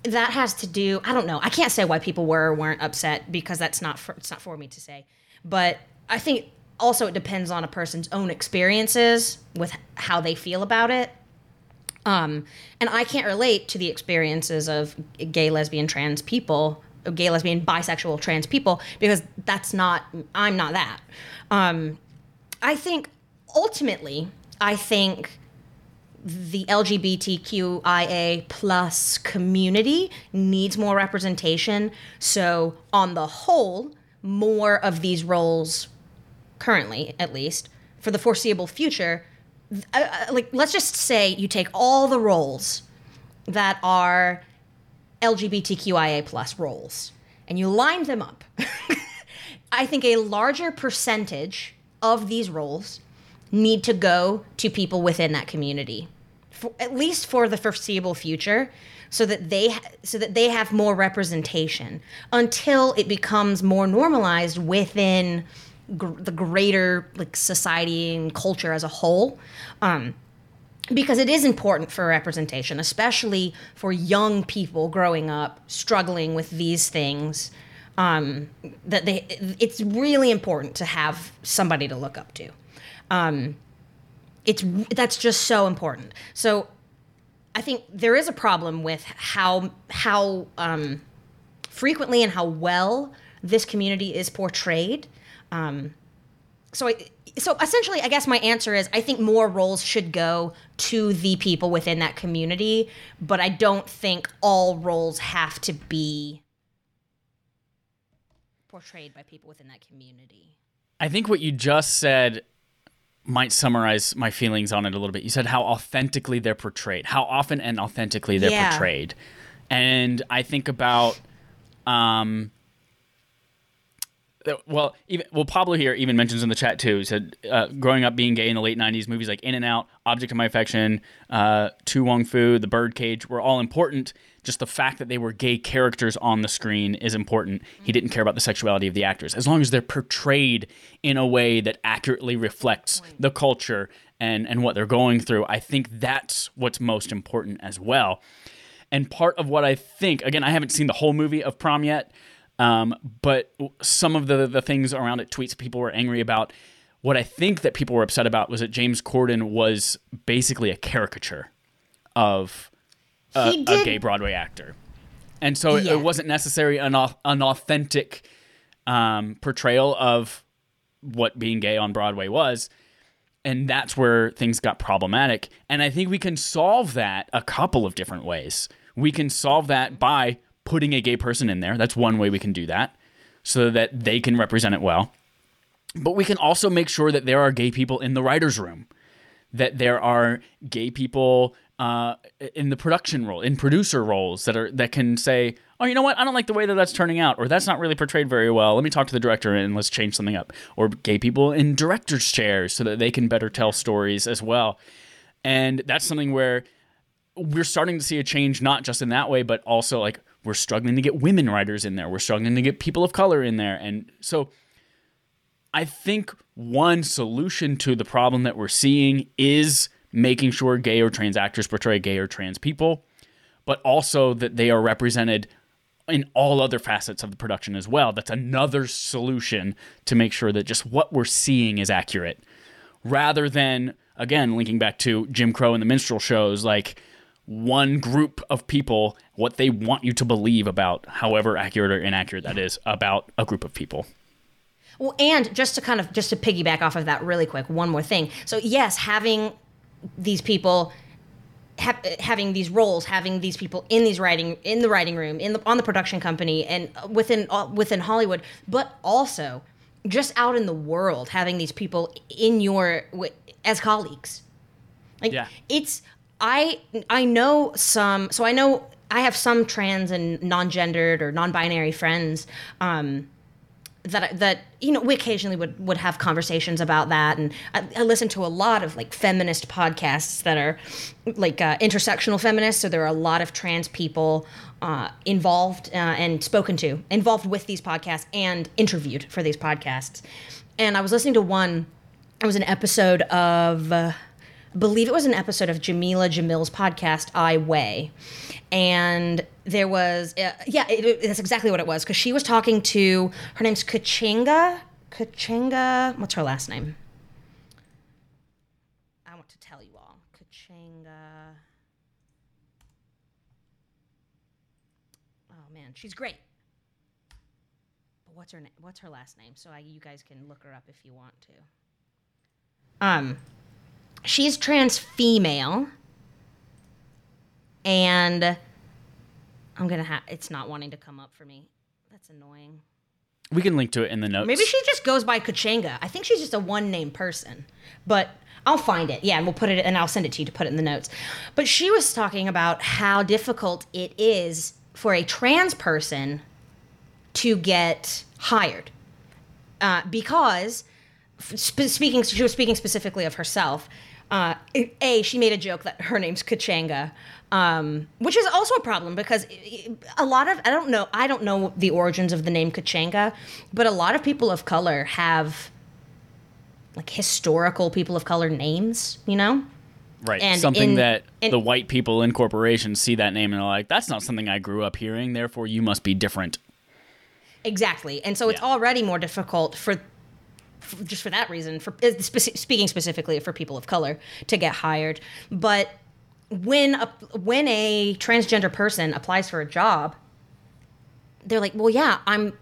that has to do. I don't know. I can't say why people were or weren't upset because that's not for, it's not for me to say. But I think also it depends on a person's own experiences with how they feel about it. Um, and I can't relate to the experiences of gay, lesbian, trans people, gay, lesbian, bisexual, trans people because that's not. I'm not that. Um, I think ultimately, I think the LGBTQIA plus community needs more representation. So, on the whole, more of these roles, currently at least, for the foreseeable future, uh, uh, like let's just say you take all the roles that are LGBTQIA plus roles and you line them up. I think a larger percentage of these roles need to go to people within that community, for, at least for the foreseeable future, so that they so that they have more representation until it becomes more normalized within gr- the greater like society and culture as a whole. Um, because it is important for representation, especially for young people growing up struggling with these things. Um, that they, it's really important to have somebody to look up to. Um, it's that's just so important. So, I think there is a problem with how how um, frequently and how well this community is portrayed. Um, so I, so essentially, I guess my answer is I think more roles should go to the people within that community, but I don't think all roles have to be portrayed by people within that community. I think what you just said might summarize my feelings on it a little bit. You said how authentically they're portrayed, how often and authentically they're Yeah. portrayed. And I think about um well, even well, Pablo here even mentions in the chat too. He said, uh, growing up being gay in the late '90s, movies like In and Out, Object of My Affection, uh, To Wong Foo, The Birdcage were all important. Just the fact that they were gay characters on the screen is important. He didn't care about the sexuality of the actors, as long as they're portrayed in a way that accurately reflects the culture and and what they're going through. I think that's what's most important as well. And part of what I think, again, I haven't seen the whole movie of Prom yet, um, but some of the the things around it, tweets people were angry about. What I think that people were upset about was that James Corden was basically a caricature of a, a gay Broadway actor, and so it, Yeah. it wasn't necessarily an, an authentic um, portrayal of what being gay on Broadway was and that's where things got problematic. And I think we can solve that a couple of different ways. We can solve that by putting a gay person in there. That's one way we can do that so that they can represent it well. But we can also make sure that there are gay people in the writer's room, that there are gay people uh, in the production role, in producer roles that are that can say, "Oh, you know what? I don't like the way that that's turning out, or that's not really portrayed very well. Let me talk to the director and let's change something up." Or gay people in directors' chairs so that they can better tell stories as well. And that's something where we're starting to see a change, not just in that way, but also like we're struggling to get women writers in there. We're struggling to get people of color in there, and so I think one solution to the problem that we're seeing is making sure gay or trans actors portray gay or trans people, but also that they are represented in all other facets of the production as well. That's another solution to make sure that just what we're seeing is accurate rather than, again, linking back to Jim Crow and the minstrel shows, like one group of people, what they want you to believe about, however accurate or inaccurate that is, about a group of people. Well, and just to kind of just to piggyback off of that really quick, one more thing. So yes, having these people ha- having these roles, having these people in these writing in the writing room, in the on the production company, and within uh, within Hollywood, but also just out in the world, having these people in your as colleagues. Like Yeah. it's I I know some so I know I have some trans and non-gendered or non-binary friends um that that you know we occasionally would would have conversations about that. And I, I listen to a lot of like feminist podcasts that are like uh, intersectional feminists. So there are a lot of trans people uh, involved uh, and spoken to involved with these podcasts and interviewed for these podcasts. And I was listening to one it was an episode of uh, believe it was an episode of Jameela Jamil's podcast I Weigh. And there was uh, yeah it, it- that's exactly what it was because she was talking to her name's Kachinga Kachinga what's her last name? I want to tell you all Kachinga. Oh man she's great. But what's her name what's her last name? So I, you guys can look her up if you want to. Um she's trans female and I'm gonna have it's not wanting to come up for me. That's annoying. We can link to it in the notes. Maybe she just goes by Kachanga. I think she's just a one name person, but I'll find it. Yeah, and we'll put it and I'll send it to you to put it in the notes. But she was talking about how difficult it is for a trans person to get hired uh, because sp- speaking she was speaking specifically of herself uh, a she made a joke that her name's Kachanga um, which is also a problem because a lot of I don't know I don't know the origins of the name Kachanga but a lot of people of color have like historical people of color names you know right. and something in- that in- the white people in corporations see that name and are like, that's not something I grew up hearing, therefore you must be different. Exactly, and so it's already more difficult for, just for that reason. For uh, speci- speaking specifically for people of color to get hired, but when a when a transgender person applies for a job, they're like, "Well, yeah, I'm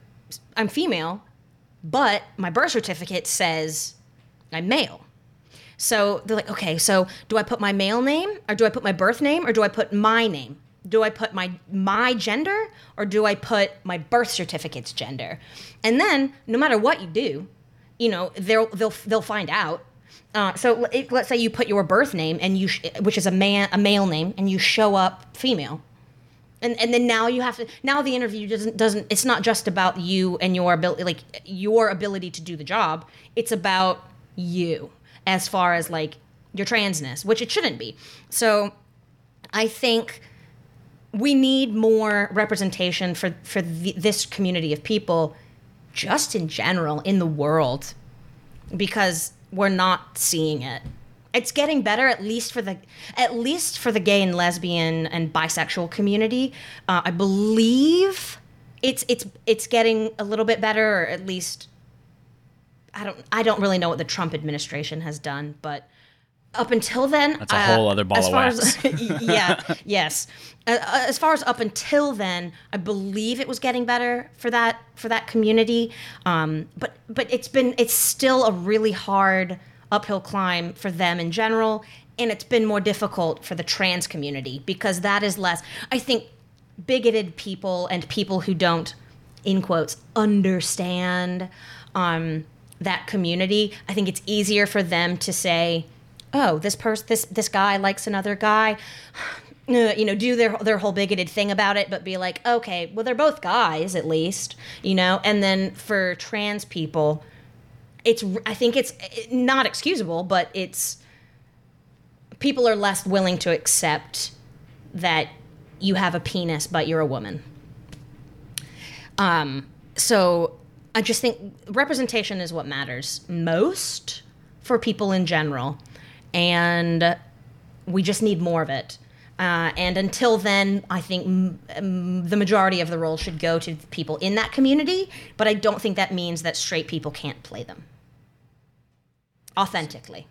I'm female, but my birth certificate says I'm male. So they're like, okay, so do I put my male name or do I put my birth name or do I put my name? Do I put my my gender or do I put my birth certificate's gender? And then no matter what you do, you know, they'll they'll they'll find out. Uh, so it, let's say you put your birth name and you, sh- which is a man, a male name, and you show up female, and and then now you have to. Now the interview doesn't doesn't. It's not just about you and your ability, like your ability to do the job. It's about you as far as like your transness, which it shouldn't be. So I think we need more representation for for the, this community of people just in general in the world because we're not seeing it. It's getting better at least for the at least for the gay and lesbian and bisexual community. Uh, i believe it's it's it's getting a little bit better or at least i don't i don't really know what the trump administration has done but up until then That's a whole other ball as of far wax. As, yeah yes. Uh, uh, as far as up until then i believe it was getting better for that for that community. Um, but but it's been it's still a really hard uphill climb for them in general and it's been more difficult for the trans community because that is less i think bigoted people and people who don't in quotes understand um, that community. I think it's easier for them to say oh this person this this guy likes another guy uh, you know do their their whole bigoted thing about it but be like okay well they're both guys at least you know? And then for trans people it's i think it's eh, not excusable but it's people are less willing to accept that you have a penis but you're a woman. Um so i just think representation is what matters most for people in general and we just need more of it uh, and until then, I think m- m- the majority of the roles should go to people in that community, but I don't think that means that straight people can't play them authentically.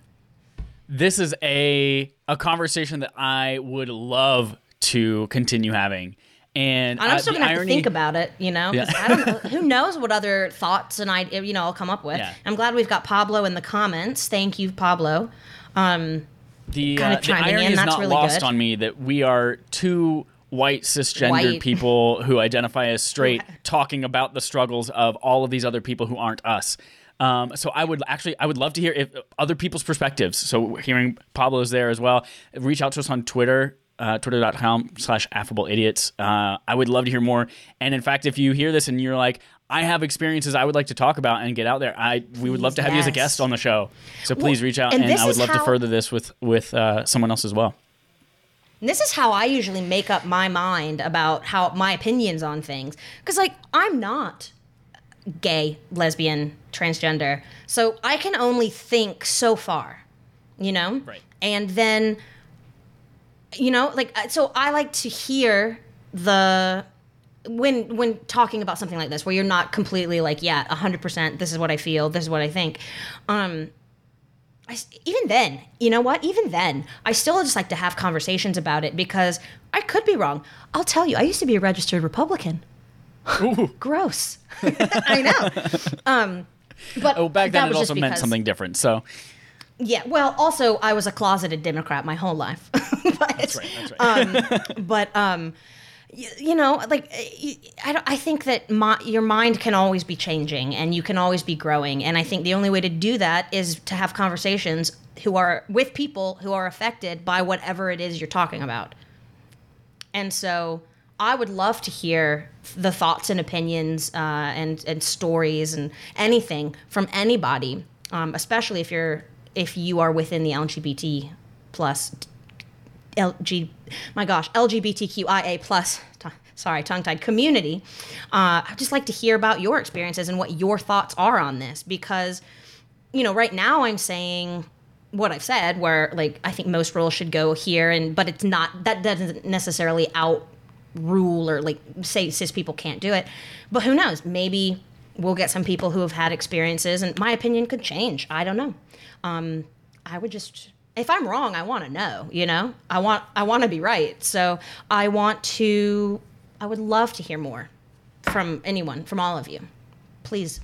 This is a a conversation that I would love to continue having. And, And I'm still gonna have to think about it, you know. Yeah. I don't know, who knows what other thoughts and I, you know, I'll come up with. Yeah. I'm glad we've got Pablo in the comments. Thank you, Pablo. Um, the, kinda uh, the irony in, is that's not really lost good. on me that we are two white cisgendered White. people who identify as straight talking about the struggles of all of these other people who aren't us. Um, so I would actually, I would love to hear if other people's perspectives. So hearing Pablo's there as well. Reach out to us on Twitter, uh, twitter.com slash affable idiots. Uh, I would love to hear more. And in fact, if you hear this and you're like, I have experiences I would like to talk about and get out there. I we would love to have you as a guest on the show. So please reach out, and and, I would love to further this with with uh, someone else as well. This is how I usually make up my mind about how my opinions on things. Because, like, I'm not gay, lesbian, transgender. So I can only think so far, you know? Right. And then, you know, like, uh, so I like to hear the. When when talking about something like this, where you're not completely like, yeah, hundred percent, this is what I feel, this is what I think, um, I, even then, you know what? Even then, I still just like to have conversations about it because I could be wrong. I'll tell you, I used to be a registered Republican. Gross. I know. Um, but Oh, back then it also meant because- something different. So Yeah. Well, also I was a closeted Democrat my whole life. but, that's right. That's right. um, but um, you, you know, like y- I, I think that my, your mind can always be changing and you can always be growing. And I think the only way to do that is to have conversations who are with people who are affected by whatever it is you're talking about. And so I would love to hear the thoughts and opinions uh, and and stories and anything from anybody, um, especially if you're if you are within the LGBT plus LG my gosh LGBTQIA plus sorry tongue tied community. Uh, I'd just like to hear about your experiences and what your thoughts are on this because you know right now I'm saying what I've said, where like I think most rules should go here, and but it's not that doesn't necessarily out rule or like say cis people can't do it. But who knows? Maybe we'll get some people who have had experiences, and my opinion could change. I don't know. Um, I would just if I'm wrong, I want to know. You know, I want I want to be right. So I want to. I would love to hear more from anyone, from all of you. Please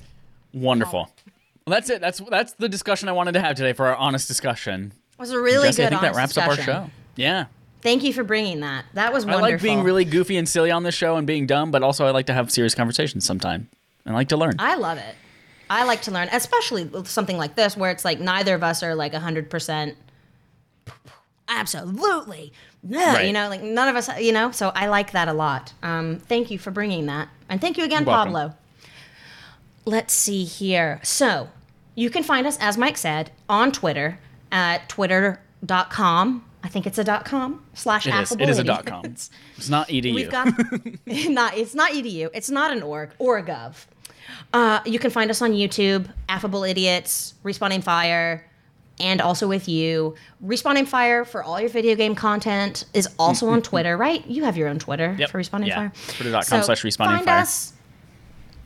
Wonderful. Well, that's it. That's that's the discussion I wanted to have today for our honest discussion. It was a really Jesse, good. I think that wraps up our show. Yeah. Thank you for bringing that. That was wonderful. I like being really goofy and silly on this show and being dumb, but also I like to have serious conversations sometime. I like to learn. I love it. I like to learn, especially something like this where it's like neither of us are like 100% absolutely. Yeah, Right. you know, like none of us, you know, so I like that a lot. Um, thank you for bringing that. And thank you again. Pablo. Let's see here. So you can find us, as Mike said, on Twitter at twitter.com. I think it's a dot com slash it is. It is a dot com. It's not edu. We've got not it's not edu. It's not an org or a gov. Uh, you can find us on YouTube, Affable Idiots, Respawning Fire, and also with you. Respawning Fire for all your video game content is also on Twitter, right? You have your own Twitter Yep. for Respawning Yeah. Fire. Twitter.com slash Respawning find Fire. Us,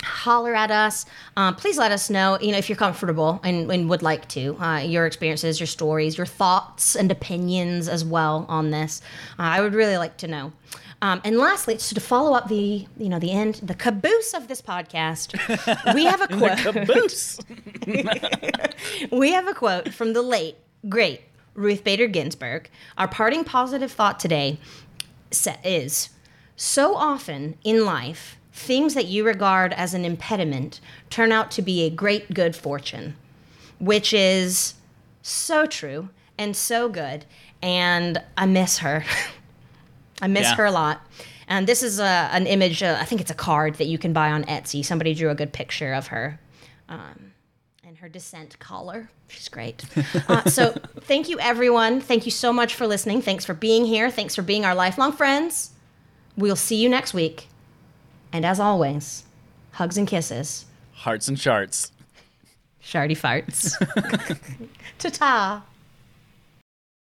holler at us. Um, please let us know, you know, if you're comfortable and, and would like to, uh, your experiences, your stories, your thoughts and opinions as well on this. Uh, I would really like to know. Um, and lastly, so to follow up the, you know, the end, the caboose of this podcast, we have a quote. Caboose. We have a quote from the late, great Ruth Bader Ginsburg. Our parting positive thought today is so often in life, things that you regard as an impediment turn out to be a great good fortune, which is so true and so good. And I miss her. I miss Yeah. her a lot. And this is a, an image, uh, I think it's a card that you can buy on Etsy. Somebody drew a good picture of her um, and her dissent collar. She's great. Uh, so thank you, everyone. Thank you so much for listening. Thanks for being here. Thanks for being our lifelong friends. We'll see you next week. And as always, hugs and kisses. Hearts and charts. Shardy farts. Ta ta.